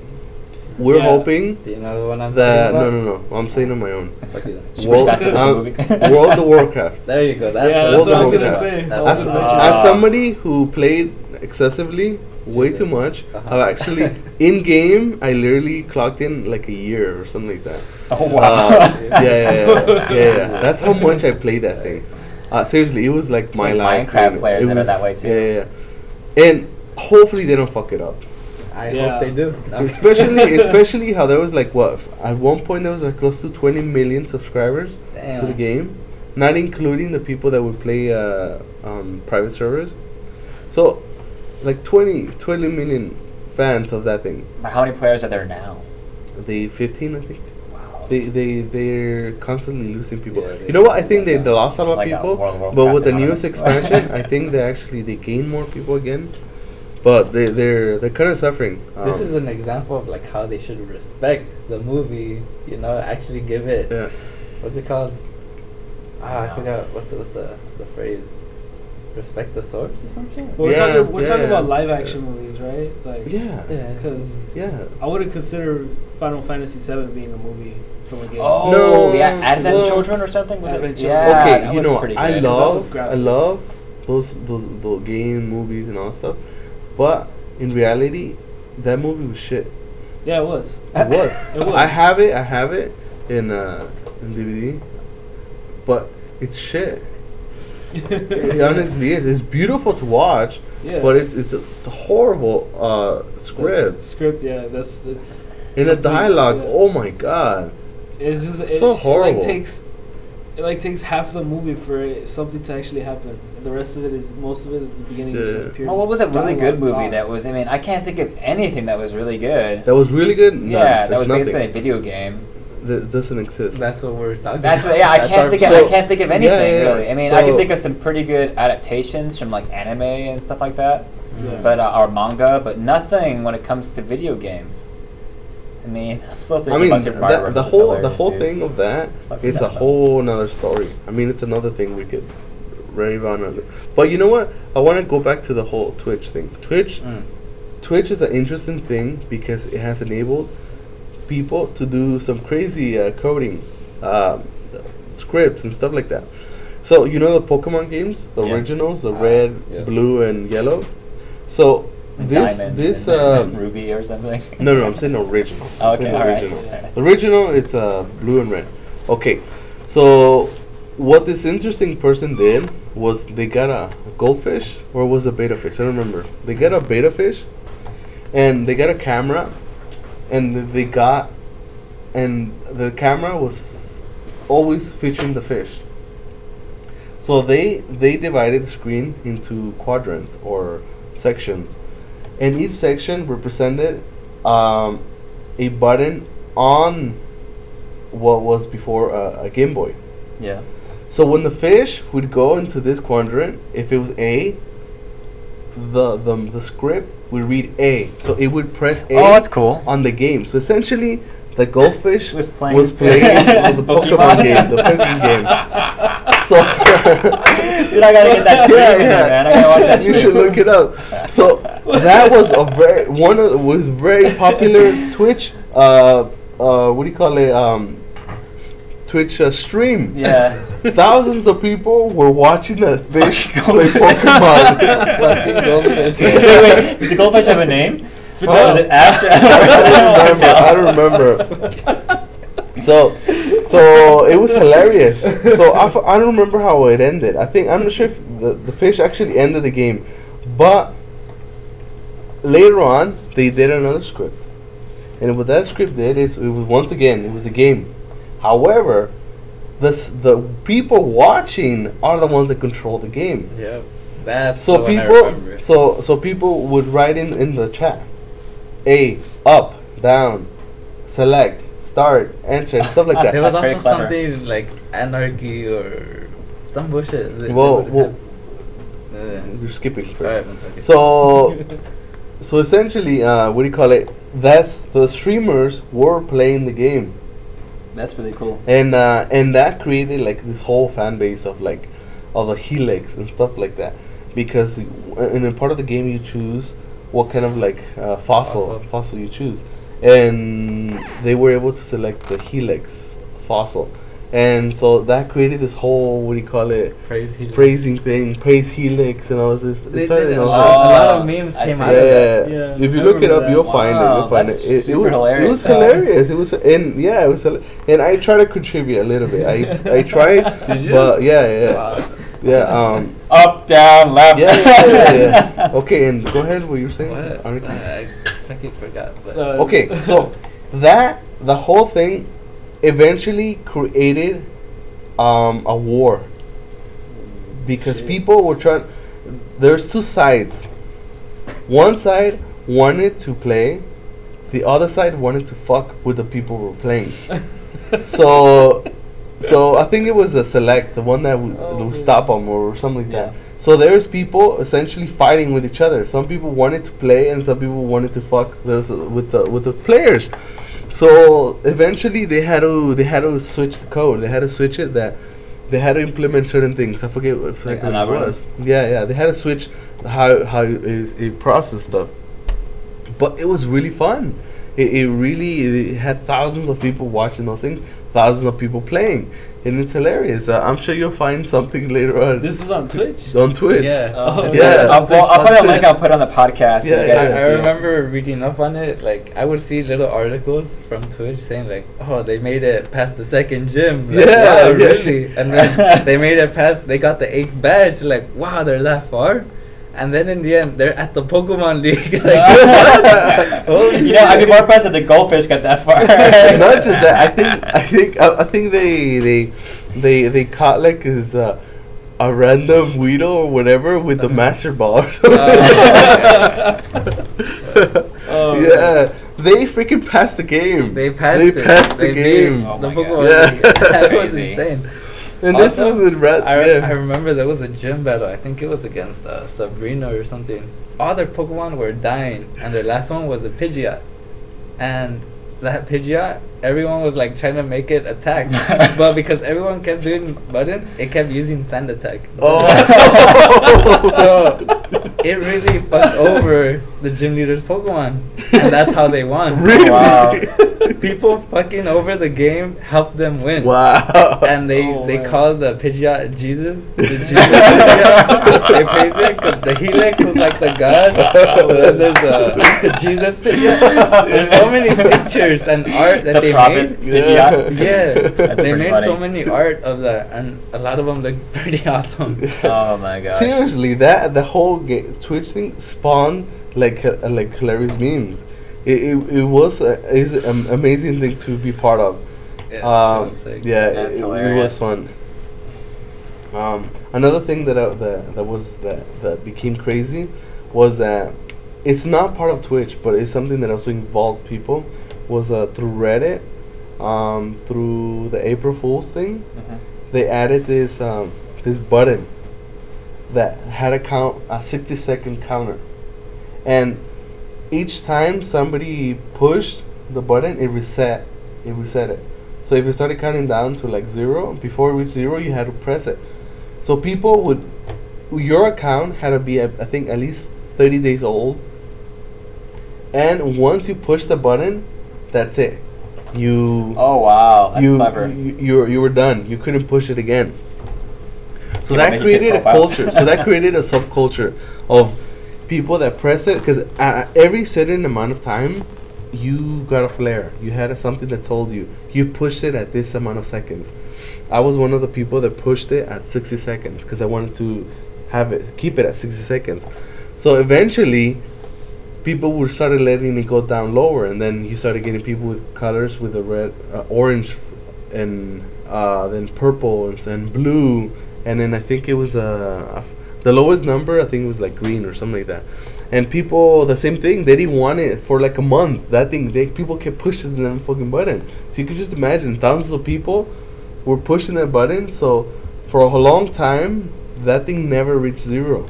we're Yeah. hoping Do you know I'm that talking no, no, no. I'm saying on my own. Okay, then. Switch World, back to this um. World of Warcraft. There you go. That's Yeah, what that's what I I'm was talking gonna say. That's As, was what gonna I'm mention as somebody who played excessively, way too much, Uh-huh. I've actually in game I literally clocked in like a year or something like that. Oh wow. Uh, yeah, yeah, yeah, yeah, yeah. That's how much I played that thing. Uh, seriously, it was like my like life. Minecraft man. players It that are was- that way, too. Yeah, yeah, yeah. And hopefully they don't fuck it up. I Yeah. hope they do. especially, especially how there was like what at one point there was like close to 20 million subscribers to the game, not including the people that would play uh, um, private servers. So, like 20, 20 million fans of that thing. But how many players are there now? The 15, I think. Wow. They they they're constantly losing people. Yeah, you know what? I think they, like they that. lost a lot of Like people, World of but with the newest expansion, I think they actually they gain more people again. But they they're they're kind of suffering. This Um, is an example of like how they should respect the movie. You know, actually give it. yeah. What's it called? Ah, I forgot. What's the what's the, the phrase? Respect the source or something. But we're Yeah, talking we're yeah, talking yeah. about live action movies, right? Like Yeah. Yeah. Because Yeah. I wouldn't consider Final Fantasy VII being a movie from a. Oh No, yeah, Advent well- Children or something. Was Advent it? Children. Yeah, okay, that you was know, pretty I good. that love, I love those those those game movies and all that stuff, but in reality, that movie was shit. Yeah, it was. It was. It was. I have it. I have it in uh in DVD, but it's shit. It honestly is. It's beautiful to watch, Yeah. but it's it's a, horrible uh script. Script, yeah, that's it's. In a dialogue, yeah. oh my god. It's just it, So It horrible. like takes, it like takes half the movie for something to actually happen, and the rest of it is most of it at the beginning is Yeah. just pure. Well, what was a really good movie talk. that was? I mean, I can't think of anything that was really good. That was really good. None. yeah, that was nothing. basically a video game. That doesn't exist. That's what we're talking That's about. what, yeah. I can't think of. So- I can't think of anything yeah, yeah. really. I mean, I can think of some pretty good adaptations from like anime and stuff like that, Yeah. but uh, or manga, but nothing when it comes to video games. I mean, I'm still thinking I mean, about Super Mario that, the whole the whole dude. thing of that Fuck is a whole another story. I mean, it's another thing we could rave on. But you know what? I want to go back to the whole Twitch thing. Twitch, Mm. Twitch is an interesting thing because it has enabled people to do some crazy uh, coding, um, scripts and stuff like that. So you know the Pokemon games, the Yeah. originals, the Ah, red, yes. blue, and yellow. So And this Diamond this and um, Ruby or something. no, no, I'm saying original. I'm Okay, saying alright. original. Yeah. The original, it's uh, blue and red. Okay, so what this interesting person did was they got a goldfish or was it a beta fish? I don't remember. They got a beta fish, and they got a camera, and they got and the camera was always featuring the fish. So they they divided the screen into quadrants or sections, and each section represented um, a button on what was before a, a Game Boy. Yeah. So when the fish would go into this quadrant, if it was A, the the, the script would read A. So it would press A Oh, that's cool. on the game. So essentially, the goldfish Was playing- was playing the Pokemon Pokemon? game, the Pokemon game. So Dude, I gotta get that stream yeah, in yeah. man. I gotta watch that You should look it up. So that was a very one of was very popular Twitch. Uh, uh, what do you call it? Um, Twitch uh, stream. Yeah. Thousands of people were watching that fish play Goldfish. Pokemon. Fucking goldfish. wait, wait, did the goldfish have a name? Fidel. Was it oh. Ash? I don't remember. I don't remember. So, so it was hilarious. So I, f- I don't remember how it ended. I think I'm not sure if the, the fish actually ended the game, but later on they did another script, and what that script did is it was once again it was a game. However, this the people watching are the ones that control the game. Yep. That's So the one I people, remember. so so people would write in in the chat, A up down, select start enter and stuff like that. there was That's also clever. something like anarchy or some bullshit. that they Well, would well. Uh, You're skipping first. alright. So, so essentially, uh, what do you call it? That's the streamers were playing the game, That's really cool. and uh, and that created like this whole fan base of like of a helix and stuff like that, because in a part of the game you choose what kind of like uh, fossil Fossil. fossil you choose, and they were able to select the helix fossil, and so that created this whole what do you call it? Praise Helix. praising thing, praise helix, and all this. It They started did all a that. lot, a lot of memes I came see. out Yeah, of yeah, that. yeah. Yeah, If you I look it up, that. you'll find it. You'll find that's it. It, it super was, hilarious, It was though. hilarious. It was, and yeah, it was, and I try to contribute a little bit. I I tried, Did you? but yeah, yeah, Wow. Yeah. Um, Up, down, left. yeah, yeah, yeah, yeah, yeah. Okay, and go ahead. What you were saying? What? Anarchy? I, I fucking forgot. But Uh, Okay, so that the whole thing eventually created um, a war because Shit. people were trying. There's two sides. One side wanted to play, the other side wanted to fuck with the people who were playing. so, so I think it was a select, the one that would, Oh, that would yeah. stop them or something like that. Yeah. So there's people essentially fighting with each other. Some people wanted to play, and some people wanted to fuck those uh, with the with the players. So eventually they had to they had to switch the code. They had to switch it that they had to implement certain things. I forget what Like exactly an it was. Yeah, yeah. They had to switch how how it, it processed stuff. But it was really fun. It, it really it had thousands of people watching those things, thousands of people playing, and it's hilarious. Uh, I'm sure you'll find something later on This is on Twitch. on Twitch. Yeah. Oh, Yeah. I'll, well, I'll put a On link. Twitch. I'll put on the podcast. Yeah, you yeah. I, I see it. remember reading up on it. Like I would see little articles from Twitch saying like, "Oh, they made it past the second gym." Like, Yeah, wow, yeah. really? And then they made it past. They got the eighth badge. Like, wow, they're that far. And then in the end, they're at the Pokemon League. like, what? You know, I'd be shit. more impressed if the goldfish got that far. Not just that. I think I think I, I think they they they they caught like his uh, a random Weedle or whatever with the Master Ball. Or something. Oh, yeah, they freaking passed the game. They passed They it. passed the They game. Oh the Pokemon Yeah. that was insane. And this Also, is with Red. I, yeah. I remember there was a gym battle. I think it was against uh, Sabrina or something. All their Pokemon were dying, and their last one was a Pidgeot. And that Pidgeot, everyone was like trying to make it attack, but because everyone kept doing buttons, it kept using Sand Attack. Oh. so it really fucked over the gym leader's Pokemon, and that's how they won. Really? Wow. People fucking over the game helped them win. Wow. And they Oh, they man. called the Pidgeot Jesus. The Jesus Pidgeot. they praised it 'cause the Helix was like the god. So then there's a Jesus Pidgeot. There's so many pictures and art that The they prophet made. Pidgeot. Yeah, they made funny. so many art of that, and a lot of them look pretty awesome. Oh my god. Seriously, that the whole ga- Twitch thing spawned like uh, like hilarious memes. it, it, it was a, is an amazing thing to be part of. Yeah, um, sounds yeah, That's it, it was fun. Um, another thing that I, that that was that that became crazy was that it's not part of Twitch, but it's something that also involved people. Was uh, through Reddit, um, through the April Fool's thing. Mhm. They added this um, this button that had a count a 60 second counter, and each time somebody pushed the button, it reset it reset it. So if it started counting down to like zero, before it reached zero, you had to press it. So people would, your account had to be, I I think, at least 30 days old. And once you push the button, that's it. You Oh wow, that's you, clever. You, you were you were done. You couldn't push it again. So People that created a culture. so that created a subculture of people that press it because uh, every certain amount of time, you got a flare. You had a, something that told you you pushed it at this amount of seconds. I was one of the people that pushed it at 60 seconds because I wanted to have it keep it at 60 seconds. So eventually, people would started letting it go down lower, and then you started getting people with colors with the red, uh, orange, and uh, then purple, and then blue, and then I think it was uh, the lowest number. I think it was like green or something like that. And people, the same thing. They didn't want it for like a month. That thing, they people kept pushing that fucking button. So you could just imagine thousands of people were pushing that button. So for a long time, that thing never reached zero.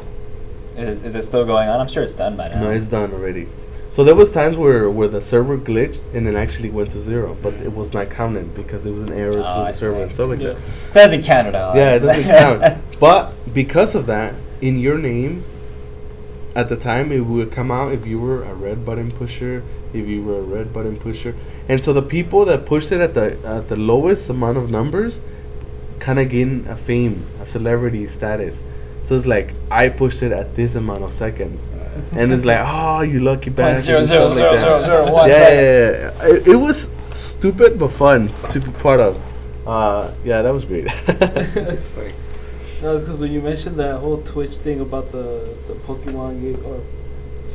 Is, is it still going on? I'm sure it's done by now. No, it's done already. So there was times where where the server glitched and then actually went to zero, but it was not counted because it was an error Oh, to the I server see. and stuff like Yeah. that. It doesn't count at all. Yeah, it doesn't count. But because of that, in your name, at the time it would come out if you were a red button pusher, if you were a red button pusher, and so the people that pushed it at the at the lowest amount of numbers, kind of gain a fame, a celebrity status. So it's like I pushed it at this amount of seconds, and it's like, oh, you lucky bastard. zero and zero zero like zero that. yeah, second. yeah, yeah. It, it was stupid but fun to be part of. Uh, yeah, that was great. Like, No, it's because when you mentioned that whole Twitch thing about the the Pokemon game or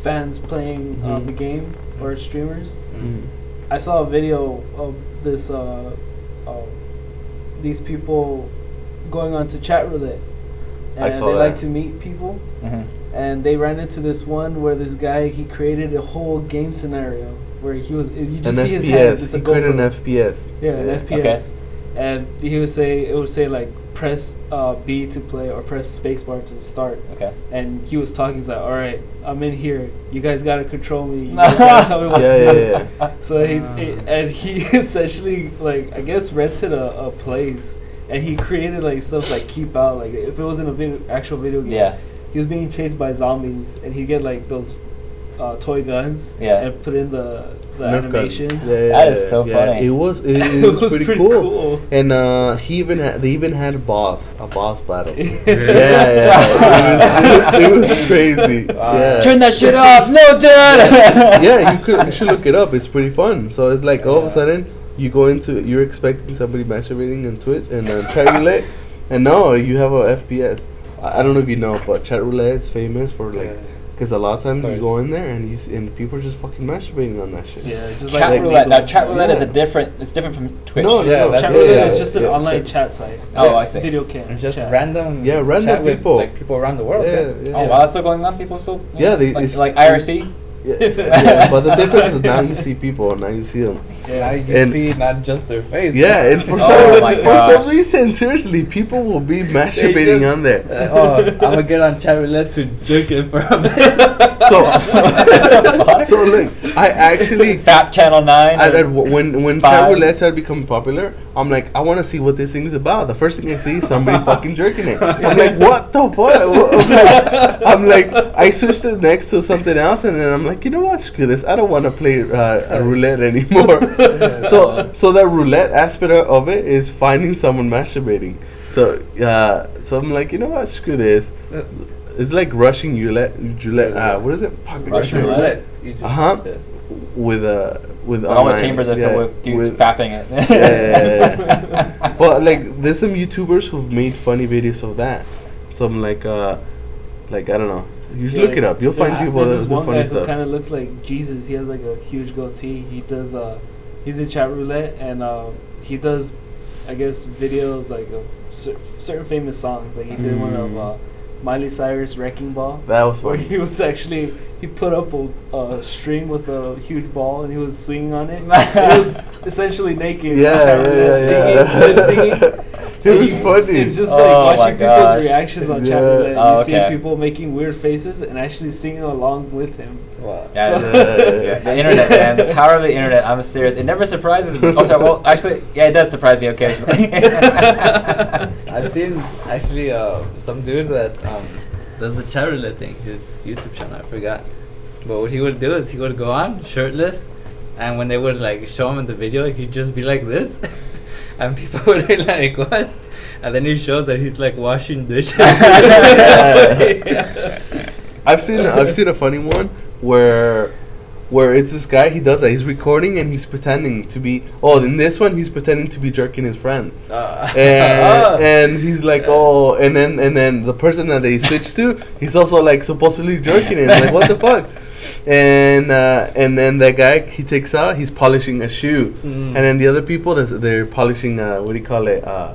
fans playing uh, Mhm. the game or streamers, Mm. I saw a video of this uh, uh, these people going on to chat roulette, and I they saw like that. to meet people, Mhm. and they ran into this one where this guy he created a whole game scenario where he was you just An see his hands. FPS. It's a He created an FPS. Yeah, an FPS. Okay. And he would say it would say like press uh, B to play or press spacebar to start. Okay. And he was talking. He's like, "All right, I'm in here. You guys gotta control me. You guys gotta tell me what Yeah, to yeah, do." yeah. So he Ah. he- and he essentially like I guess rented a, a place and he created like stuff like keep out like if it wasn't a video, actual video game. Yeah. He was being chased by zombies and he'd get like those uh, toy guns. Yeah. And put in the the Nerf animation. Yeah, yeah, That is so yeah. funny. It was it, it It was, was pretty, pretty cool. cool. And uh, he even had they even had a boss a boss battle. yeah, Yeah. yeah. It was, it was crazy. Wow. Yeah. Turn that shit off. No, Dad. yeah, you could you should look it up. It's pretty fun. So it's like all of a sudden you go into you're expecting somebody masturbating on Twitch and uh, chat roulette, and no, you have a FPS. I I don't know if you know, but chat roulette is famous for like. Yeah. Because a lot of times you go in there and you see, and people are just fucking masturbating on that shit. Yeah, it's just Chat like roulette. Now, legal. chat roulette is a different. It's different from Twitch. No, Yeah, no, that's Chat it, roulette yeah, is just an yeah, online chat- chat site. Oh, I see. Video cam. And just chat. random. Yeah, random chat with, people. like people around the world. Yeah, Yeah. yeah. Oh, wow, that's still going on. People still. Yeah, they- like, it's- like IRC. Yeah, yeah, but the difference is now you see people, now you see them. Now you And- see not just their face. Yeah, and for Oh some for some reason, seriously, people will be masturbating just- on there. Uh, oh, I'm gonna get on chat roulette to jerk it for a minute. So, so look, I actually Fat Channel Nine. I, I, when when Five. chat roulette started becoming popular, I'm like, I want to see what this thing is about. The first thing I see is somebody fucking jerking it. I'm like, what the fuck? I'm like, I'm like, I switched it next to something else, and then I'm like, you know what? Screw this. I don't want to play uh, a roulette anymore. so, so the roulette aspect of it is finding someone masturbating. So, uh, so I'm like, you know what? Screw this. It's like Russian roulette. roulette uh, what is it? Russian roulette? Uh huh. With uh, with With all the chambers are yeah, filled with dudes with- fapping it. yeah, yeah, yeah. but like, there's some YouTubers who've made funny videos of that. Some like, uh, like I don't know, You Yeah, look it up. You'll find people that do one funny stuff. kind of looks like Jesus. He has like a huge goatee. He does. Uh, he's in chat roulette, and uh, he does, I guess, videos like of cer- certain famous songs. Like he did one of Mm. uh, Miley Cyrus "Wrecking Ball." That was where he was actually he put up a, a string with a huge ball and he was swinging on it. it was essentially naked. Yeah, yeah, yeah, yeah. singing, lip singing. It was you- funny. It's just Oh like my watching gosh. people's reactions on chat Yeah. roulette. You Oh, see people making weird faces and actually singing along with him. Wow. Yeah, So- it's- yeah, the internet, man. The power of the internet. I'm serious. It never surprises me. Oh, sorry, well, actually, yeah, it does surprise me occasionally. I've seen actually uh, some dude that um, does the chat roulette thing. His YouTube channel, I forgot. But what he would do is he would go on shirtless, and when they would like show him in the video, he'd just be like this, and people would be like, "What?" And then he shows that he's like washing dishes. I've seen I've seen a funny one where where it's this guy he does that. He's recording and he's pretending to be oh in this one he's pretending to be jerking his friend. Uh, and, and he's like oh and then and then the person that they switch to he's also like supposedly jerking him. Like what the fuck? And uh, and then that guy he takes out he's polishing a shoe. Mm. and then the other people they're polishing uh, what do you call it uh,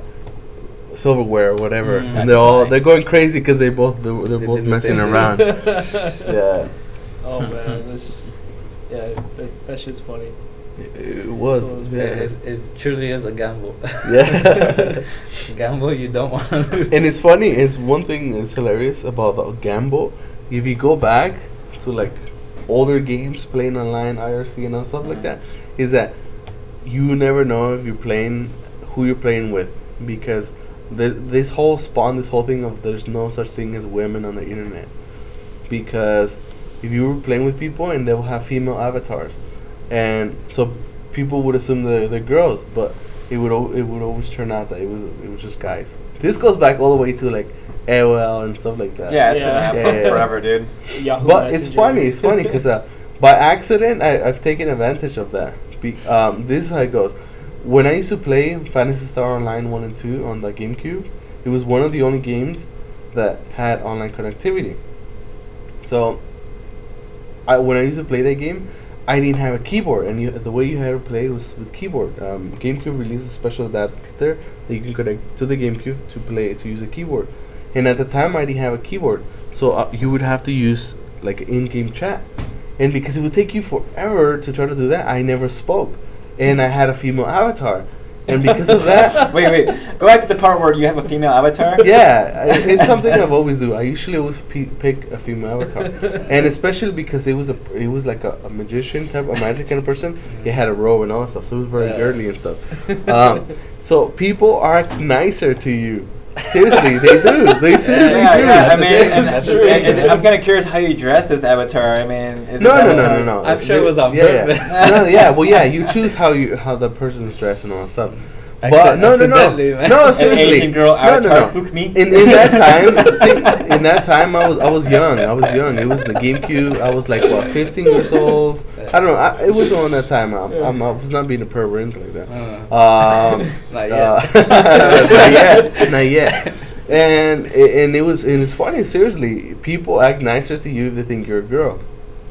silverware or whatever. Mm. and they're all funny. they're going crazy because they both they're, they're They both messing around. Yeah. Oh man, that's just, yeah, that, that shit's funny. it was So, yeah. It, it, it truly is a gamble. Yeah. gamble you don't want to lose. and it's funny it's one thing that's hilarious about the gamble if you go back to like older games playing online irc and all stuff like mm-hmm. that is that you never know if you're playing who you're playing with because the, this whole spawn this whole thing of there's no such thing as women on the internet because if you were playing with people and they'll have female avatars and so people would assume they're, they're girls but it would al- it would always turn out that it was it was just guys this goes back all the way to like AOL and stuff like that yeah, it's Yeah. been around Yeah, for yeah. forever, dude. Yahoo but it's funny it's funny because uh, by accident I, I've taken advantage of that Be, um, this is how it goes when I used to play Phantasy Star Online 1 and 2 on the GameCube it was one of the only games that had online connectivity so I, when I used to play that game, I didn't have a keyboard, and you, the way you had to play was with keyboard. Um, GameCube released a special adapter that you can connect to the GameCube to play to use a keyboard. And at the time, I didn't have a keyboard, so uh, you would have to use like in-game chat. And because it would take you forever to try to do that, I never spoke, and I had a female avatar, and because of that, wait, wait. Go back to the part where you have a female avatar. yeah, I- it's something I've always do. I usually always p- pick a female avatar, and especially because it was a it was like a, a magician type, a magic kind of person. He had a robe and all that stuff, so it was very Yeah. girly and stuff. Um, so people are nicer to you. Seriously, they do. They seriously yeah, do. yeah. I mean, and, That's and- true. and I'm kind of curious how you dress this avatar. I mean, is No, no, no, no, no. I'm sure it was on yeah, purpose. Yeah. no, yeah, well, yeah. You choose how you how the person's dressed and all that stuff. But Accident- no, no, no, no. Seriously, Asian girl no, no, no. pook me. In in that time, in that time, I was I was young. I was young. It was the GameCube. I was like what, 15 years old. I don't know. I, it was around that time. I'm, I'm, I was not being a pervert or anything like that. Uh. Um, Not uh, yet. not yet. Not yet. And and it was and it's funny. Seriously, people act nicer to you if they think you're a girl.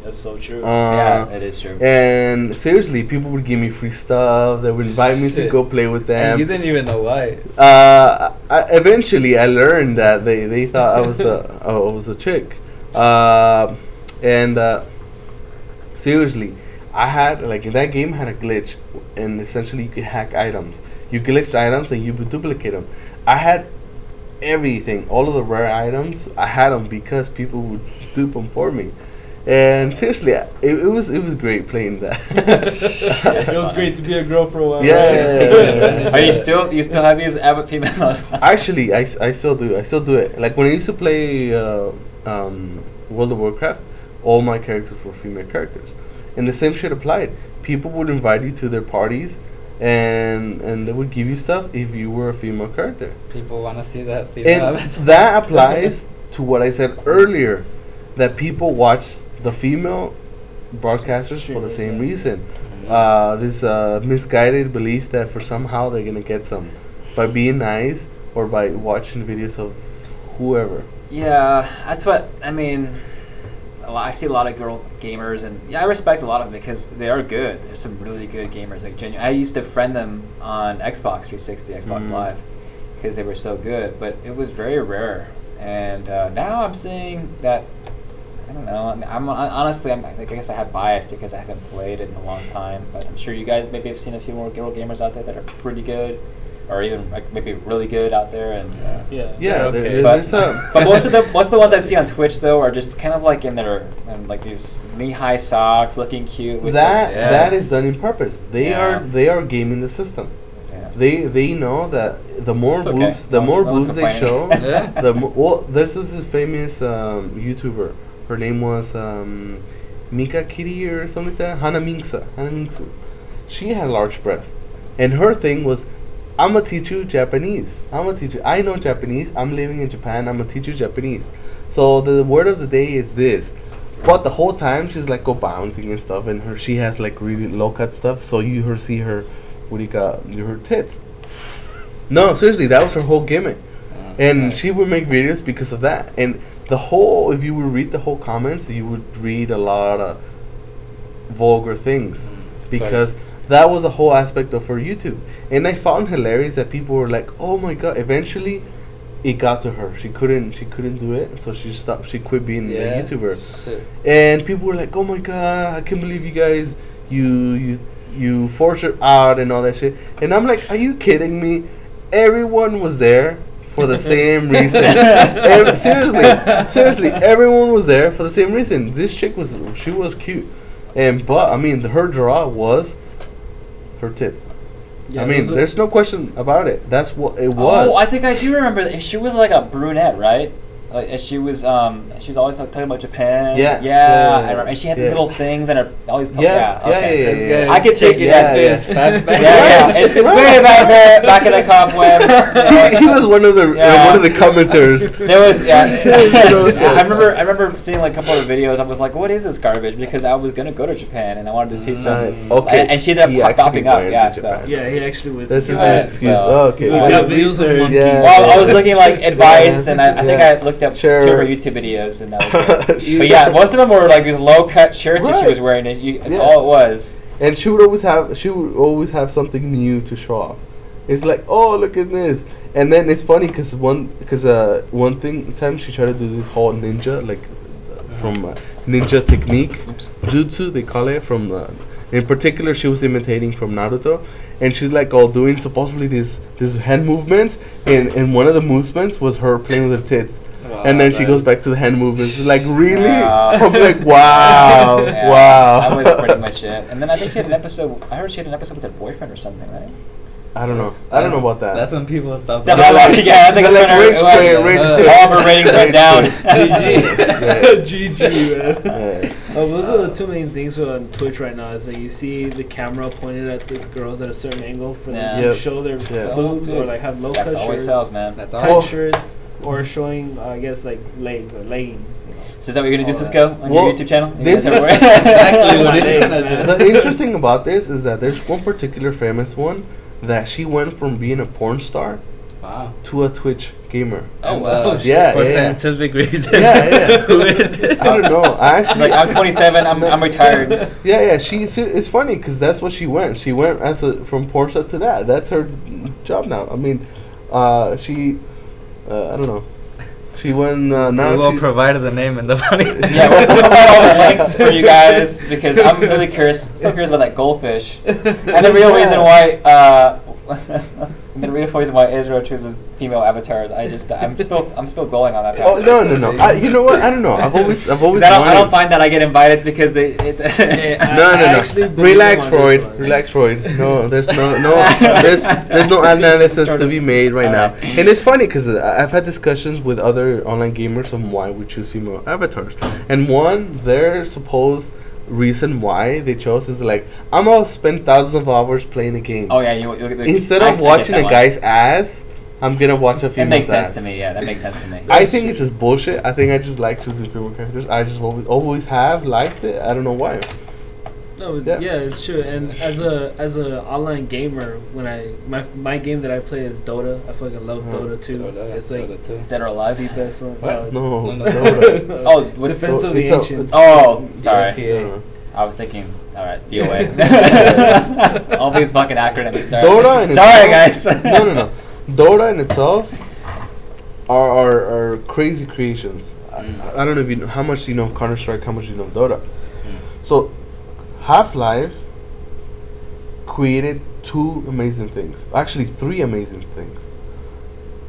That's so true. Uh, Yeah, it is true. And seriously, people would give me free stuff. They would invite me to go play with them. And you didn't even know why. Uh, I, eventually, I learned that they, they thought I was a I was a chick, uh, and uh, seriously, I had like in that game had a glitch, and essentially you could hack items. You glitch items and you would duplicate them. I had everything, all of the rare items. I had them because people would dupe them for me. And seriously, it, it was it was great playing that. it was great to be a girl for a while. Yeah, right? yeah, yeah, yeah, yeah. Are you still you still have these avid female? Actually, I, I still do. I still do it. Like when I used to play uh, um, World of Warcraft, all my characters were female characters, and the same shit applied. People would invite you to their parties, and and they would give you stuff if you were a female character. People want to see that female And that applies to what I said earlier, that people watch the female broadcasters for the same reason. Uh, this uh, misguided belief that for somehow they're gonna get some by being nice or by watching videos of whoever. Yeah, that's what I mean. Lot, I see a lot of girl gamers, and yeah, I respect a lot of them because they are good. There's some really good gamers. Like genuine. I used to friend them on Xbox 360, Xbox Mhm. Live, because they were so good. But it was very rare, and uh, now I'm seeing that. I don't know. I'm, I'm honestly, I'm, I guess I have bias because I haven't played it in a long time. But I'm sure you guys maybe have seen a few more girl gamers out there that are pretty good, or even like maybe really good out there. And uh, Yeah. Yeah, okay. but, there's a. but most of the most of the ones I see on Twitch though are just kind of like in their in like these knee high socks, looking cute. With that like, Yeah. that is done in purpose. They Yeah. are they are gaming the system. yeah. They they know that the more It's okay. boobs the No- more no boobs they show, complaining. Yeah. the mo- well there's this famous um, YouTuber. Her name was um, Mika Kitty or something like that. Hana Minksa. Hana Minksa. She had large breasts, and her thing was, I'm gonna teach you Japanese. I'm gonna teach you. I know Japanese. I'm living in Japan. I'm gonna teach you Japanese. So the word of the day is this. But the whole time she's like go bouncing and stuff, and her she has like really low cut stuff. So you her see her, what do you got? Her tits. No, seriously, that was her whole gimmick, oh, and she would make videos because of that. And the whole, if you would read the whole comments, you would read a lot of vulgar things mm. because that was a whole aspect of her YouTube. And I found hilarious that people were like, "Oh my god!" Eventually, it got to her. She couldn't. She couldn't do it, so she stopped. She quit being Yeah. a YouTuber. Shit. And people were like, "Oh my god! I can't believe you guys you you you forced her out and all that shit." And I'm like, "Are you kidding me?" Everyone was there for the same reason. Ev- seriously, seriously, everyone was there for the same reason. This chick was she was cute, and but I mean her draw was her tits. Yeah, I mean, are- there's no question about it. That's what it was. Oh, I think I do remember that. She was like a brunette, right? Like and she was um she was always like talking about Japan. Yeah. Yeah. Yeah, I remember. And she had these yeah. little things and her all these. Yeah, yeah, okay. yeah, yeah, This yeah. I is could take it that to yeah. his fat back. Yeah, yeah. It's, it's Right. way back there, back in the cobwebs. you he, he was one of the uh, one of the commenters. There was yeah. You know, so- I remember I remember seeing like a couple of videos. I was like, what is this garbage? Because I was gonna go to Japan and I wanted to see some. Mm, okay, And, and she ended up he popping up. Yeah. So. Yeah, he actually was. This is Yeah, an excuse. Oh, okay. We've got videos of monkeys. Well, I was looking like advice, and I, I think I looked up Sure. two of her YouTube videos, and that was it. Sure. But yeah, most of them were like these low cut shirts that she was wearing. and You, that's Yeah. all it was. And she would always have she would always have something new to show off. It's like, oh, look at this. And then it's funny because one because uh one thing time she tried to do this whole ninja like from uh, ninja technique Oops. jutsu they call it from uh, in particular she was imitating from Naruto and she's like all doing supposedly these this hand movements and and one of the movements was her playing with her tits Wow, and then she goes back to the hand movements like really Wow. I'm like wow Yeah, wow That was pretty much it. And then I think she had an episode. I heard she had an episode with her boyfriend or something, right? I don't know I don't know about that That's when people stop. That Yeah, was like- yeah, I think it's like when her, rage it was- quit, rage uh, quit. all of her ratings went down. quit. GG, man. Yeah. Oh, those are the two main things on Twitch right now. Is that you see the camera pointed at the girls at a certain angle for them to Yep. show their Yeah. boobs or like have low That's cut always shirts, sells, man. That's tight all. Shirts, or showing uh, I guess like legs or leggings. You know. So is that what you're gonna do, All Cisco, that. on Well, your YouTube channel? You this is exactly what My he's gonna do. the interesting about this is that there's one particular famous one that she went from being a porn star Wow. to a Twitch gamer. Oh wow. Yeah, For yeah. scientific reasons. Yeah, yeah. Who is this? I don't know. I actually like, I'm 27. I'm, I'm retired. Yeah, yeah. She she- it's funny because that's what she went. She went as a from porn star to that. That's her job now. I mean, uh, she uh, I don't know. She went uh, now we will provide the name and the money. Yeah, we'll, we'll provide all the links for you guys because I'm really curious, still curious about that goldfish. And the real Yeah. reason why, uh, the real reason why Israel chooses female avatars, I just, I'm still, I'm still going on that. Oh no no no! I, you know what? I don't know. I've always I've always 'Cause I don't, I don't find that I get invited because they. It, Hey, I- no, I no, actually no. Relax, him on this Freud. one. Relax, Freud. No, there's no, no, there's, there's no analysis to be made right now. And it's funny because I've had discussions with other online gamers on why we choose female avatars. And one, their supposed reason why they chose is like, I'm gonna spend thousands of hours playing a game. oh yeah, you, you, you Instead I- of watching that a one. guy's ass, I'm gonna watch a That female's makes sense ass. to me. Yeah, that makes sense to me. I think it's just bullshit. I think I just like choosing female characters. I just always, always have liked it. I don't know why. No, Yeah. yeah. it's true. And as a as a online gamer, when I my my game that I play is Dota. I fucking love Oh. Dota 2. Dota, it's like Dota 2. Dead or alive? the best one. What? No, no, Dota. Oh, what's Defense of the Ancients. Oh, sorry. DOTA. I was thinking. All right, DOA. All these fucking acronyms. Sorry. Dota in Sorry, guys. no, no, no. Dota in itself are are, are crazy creations. Mm. I, I don't know if you know, how much you know of Counter Strike, how much you know of Dota. Mm. So, Half Life created two amazing things. Actually, three amazing things.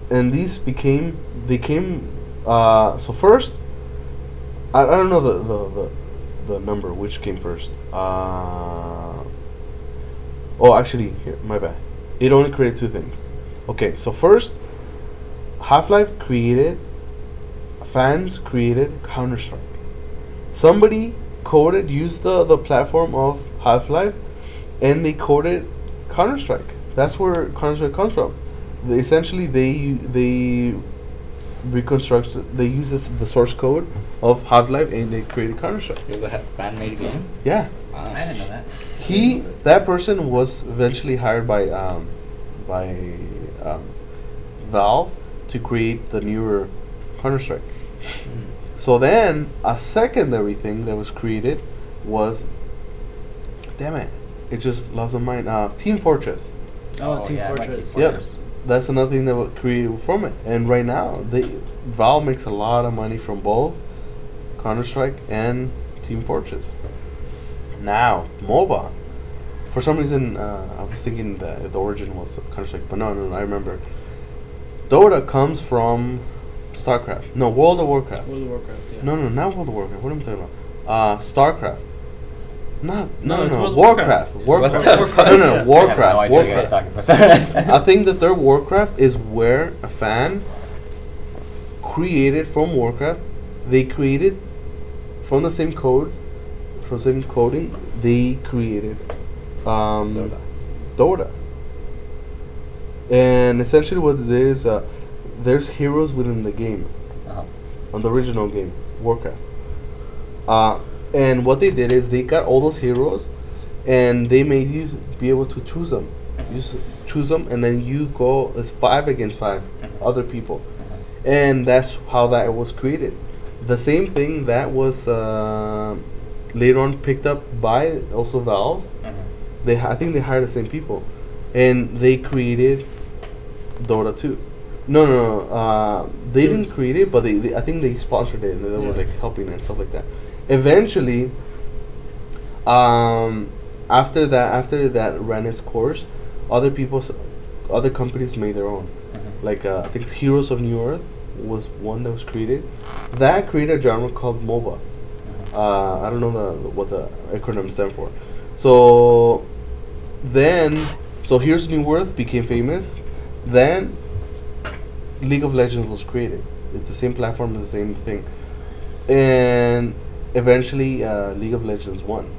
And these became they came. Uh, so first, I, I don't know the, the the the number which came first. Uh, oh, actually, here my bad. It only created two things. Okay, so first, Half Life created fans created Counter Strike. Somebody coded used the the platform of Half Life, and they coded Counter Strike. That's where Counter Strike comes from. They, essentially, they they reconstructed. They used this, the source code of Half Life, and they created Counter Strike. It was a fan-made game. Yeah. Wow. I didn't know that. He that person was eventually hired by um, by um, Valve to create the newer Counter Strike. Mm. So then a secondary thing that was created was damn it, it just lost my mind. Uh, Team Fortress. Oh, Oh, Team yeah, Fortress. Team Yep. That's another thing that was created from it. And right now they Valve makes a lot of money from both Counter Strike and Team Fortress. Now, MOBA. For some reason, uh, I was thinking that the origin was Counter Strike, but no, no, no, I remember. Dota comes from StarCraft. No, World of Warcraft. World of Warcraft. Yeah. No, no, not World of Warcraft. What am I talking about? Uh, StarCraft. Not, no, No, no, no, World of Warcraft. Warcraft. Warcraft. What? No, no, Yeah. Warcraft. I have no idea what you guys Warcraft. are talking about. I think the third Warcraft is where a fan created from Warcraft. They created from the same codes, from the same coding. They created um, Dota. Dota. And essentially, what it is, uh, there's heroes within the game Uh-huh. on the original game, Warcraft. Uh, and what they did is they got all those heroes, and they made you be able to choose them. You choose them, and then you go. It's five against 5 Mhm. other people, Uh-huh. and that's how that was created. The same thing that was uh, later on picked up by also Valve. Uh-huh. They I think they hired the same people, and they created Dota 2. No, no, no. Uh, they didn't create it, but they, they I think they sponsored it and they were like helping and stuff like that. Eventually, um, after that, after that ran its course, other people, other companies made their own. Uh-huh. Like uh, I think Heroes of Newerth was one that was created. That created a genre called MOBA. Uh-huh. Uh, I don't know the what the acronym stands for. So then, so here's Newerth became famous. Then League of Legends was created. It's the same platform, the same thing, and eventually uh, League of Legends won.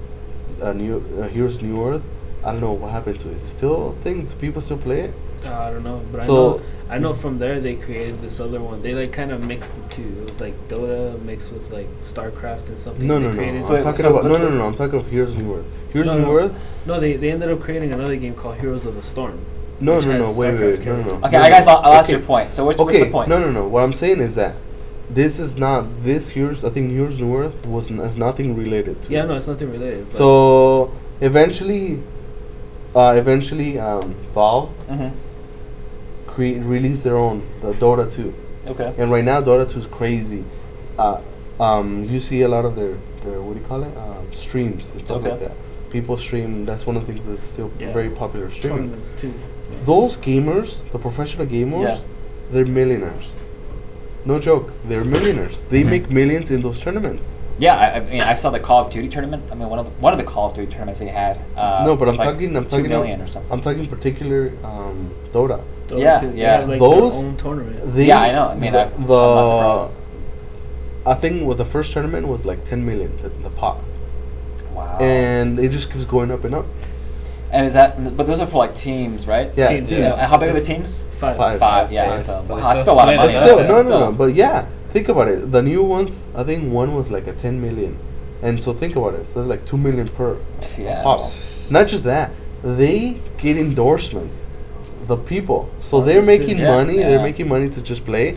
Uh, New uh, Heroes Newerth. I don't know what happened to it. Is it still a thing? Do people still play it? Uh, I don't know, but So- I know I know from there they created this other one. They like kind of mixed the two. It was like Dota mixed with like StarCraft and something. No, no, no. I'm So- talking about no, what's no, the- no, no. I'm talking of Heroes Newerth. Heroes No, New no. Earth. No, they they ended up creating another game called Heroes of the Storm. No, no, no. has Wait, StarCraft wait, no, no, no. Okay, no, I guys, no. lo- I lost Okay. your point. So what's, okay. what's the point? No, no, no. What I'm saying is that this is not this Heroes. I think Heroes Newerth was n- has nothing related to. Yeah, no, it's nothing related. But So eventually, uh, eventually, um, Valve Mm-hmm. create release their own the Dota 2, Okay. and right now Dota 2 is crazy. Uh, um, you see a lot of their, their what do you call it? Um, streams and stuff like that. People stream. That's one of the things that's still Yeah. very popular. Streaming. tournaments too. Those gamers, the professional gamers, Yeah. they're millionaires. No joke, they're millionaires. They Mhm. make millions in those tournaments. Yeah, I, I mean, I saw the Call of Duty tournament. I mean, one of the, one of the Call of Duty tournaments they had. Uh, no, but I'm like talking. I'm talking. million of- or something. I'm talking particular um, Dota. Dota Yeah, too. They yeah. have, like, Those- their own tournament. They, Yeah, I know. I mean, the, I- I'm the not surprised. I think with the first tournament was like 10 million the, the pot, wow. and it just keeps going up and up. And is that? But those are for like teams, right? Yeah, Teams, You yeah. know, and how big are the teams? Five. Five. Five. Yeah. Five. So, So wow, that's still still a lot of money. But still, no, no, no. But yeah, think about it. The new ones, I think one was like a 10 million, And so think about it. So that's like two million per Yeah. pop. Not just that, they get endorsements. The people, so they're Sponsors too. making Yeah. money. Yeah. They're making money to just play.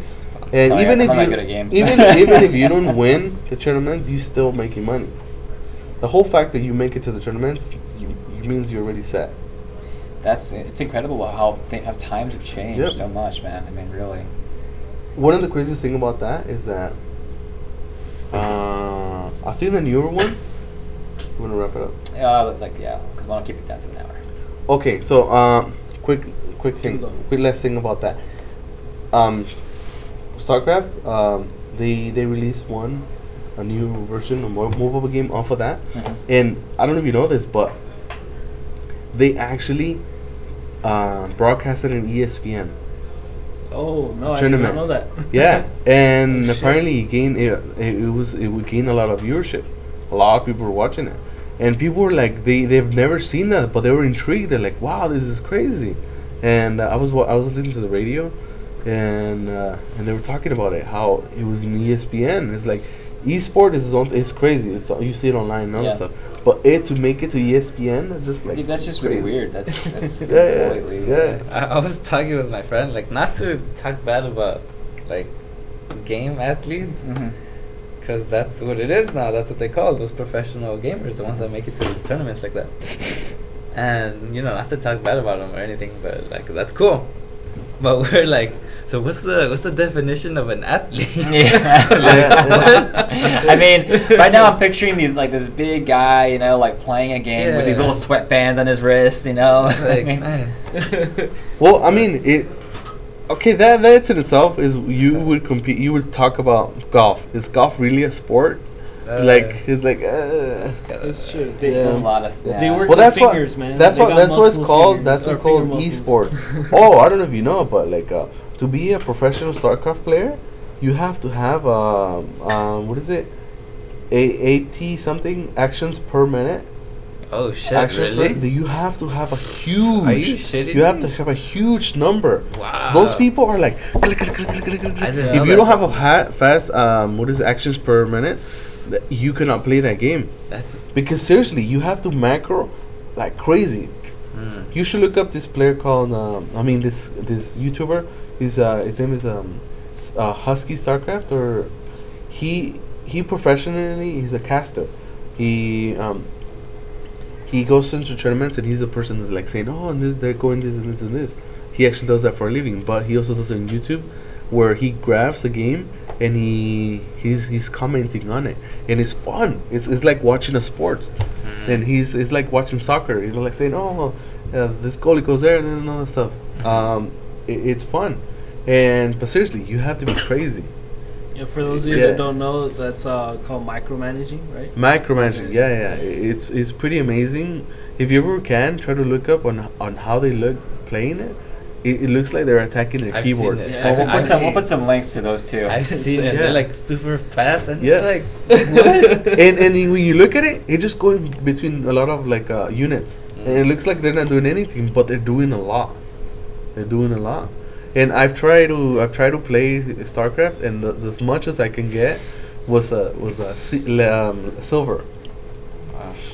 And oh, Sorry, even guys, if I'm not you good at games. even even if you don't win the tournaments, you're still making money. The whole fact that you make it to the tournaments, you, you means you're already set. That's it's incredible how th- how times have changed Yep. so much, man. I mean, really. One of the craziest thing about that is that uh, I think the newer one. You wanna wrap it up? Uh, like yeah, because we want to keep it down to an hour. Okay, so um, quick, quick thing, quick last thing about that. Um, StarCraft, um, they they released one, a new version, a mo- mobile game off of that, Mhm. and I don't know if you know this, but they actually uh, broadcasted in ESPN. Oh no, I did not know that. yeah, and Oh, apparently it gained it, it, it was it would gain a lot of viewership. A lot of people were watching it, and people were like they they've never seen that, but they were intrigued. They're like, wow, this is crazy. And uh, I was I was listening to the radio, and uh, and they were talking about it how it was in ESPN. It's like esport is its own, it's crazy. It's you see it online and all that Yeah. stuff. But it to make it to ESPN, it's just like Yeah, that's just really weird. That's that's Yeah, yeah, completely yeah. I, I was talking with my friend, like, not to talk bad about, like, game athletes, Mhm. because that's what it is now. That's what they call those professional gamers, the ones that make it to tournaments like that. And you know, not to talk bad about them or anything, but like that's cool. But we're like, so what's the what's the definition of an athlete? Yeah. Yeah. I mean, right now I'm picturing these like this big guy, you know, like playing a game with these Yeah. little sweatbands on his wrists, you know. Like. Well, I mean, it. Okay, that that in itself is you would compete. You would talk about golf. Is golf really a sport? Uh, like it's like. Uh, It's true. They, There's a lot of yeah. They work well, their that's what. fingers, man. That's They what. That's what it's called. fingers, That's what's called esports. oh, I don't know if you know, but like uh, to be a professional StarCraft player, you have to have um, um what is it? A eighty something actions per minute. Oh shit! actions really? per you have to have a huge. Are you You have to have a huge number. Wow. Those people are like. click, click, click, click, click, click. I didn't If you don't have a ha- fast um what is it, actions per minute, you cannot play that game. That's. Because seriously, you have to macro like crazy. Mm. You should look up this player called um, I mean this this YouTuber. His uh his name is um uh, Husky Starcraft or he he professionally he's a caster. He um he goes into tournaments and he's a person that's like saying oh they're going this and this and this. He actually does that for a living, but he also does it on YouTube where he grabs the game and he he's he's commenting on it and it's fun. It's it's like watching a sport Mm. and he's it's like watching soccer. You know, like saying, "Oh, uh, this goalie goes there," and then all that stuff. Mhm. Um, it, it's fun, and but seriously, you have to be crazy. Yeah, for those of you Yeah. that don't know, that's uh, called micromanaging, right? Micromanaging, Okay. yeah, yeah, it's it's pretty amazing. If you ever can, try to look up on on how they look playing it. It, it looks like they're attacking their I've seen keyboard. it. Yeah, We'll, we'll I've put some. We'll put some links to those too. I've seen it. Yeah. They're like super fast, and Yeah. it's like What? and and when you look at it, it just going between a lot of like uh, units, and it Mm. looks like they're not doing anything, but they're doing a lot. They're doing a lot. And I've tried to I've tried to play StarCraft, and the, as much as I can get was a was a um, silver,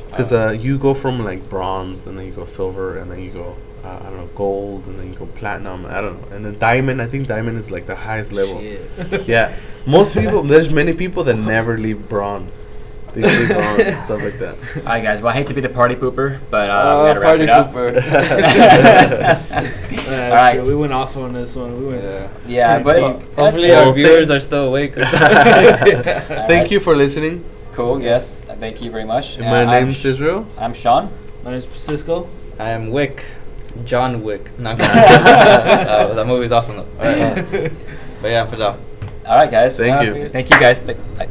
because uh, you go from like bronze, and then you go silver, and then you go uh, I don't know gold, and then you go platinum. I don't know, and then diamond. I think diamond is like the highest level. Yeah, most people. There's many people that never leave bronze. They stay bronze stuff like that. All right, guys. Well, I hate to be the party pooper, but uh, Oh, we gotta wrap party it up. Yeah, All right. shit, we went off on this one. We went. Yeah. Yeah, but it's, Hopefully cool. our viewers are still awake. Thank Alright. you for listening. cool. Yes, thank you very much. And my Uh, I'm name's Sh- Israel. I'm Sean. My name's Francisco. I am Wick, John Wick. No, I'm kidding. uh, that movie's awesome though. Alright. but yeah, for now. All right, guys. Thank Uh, you. Thank you, guys. Bye. Bye.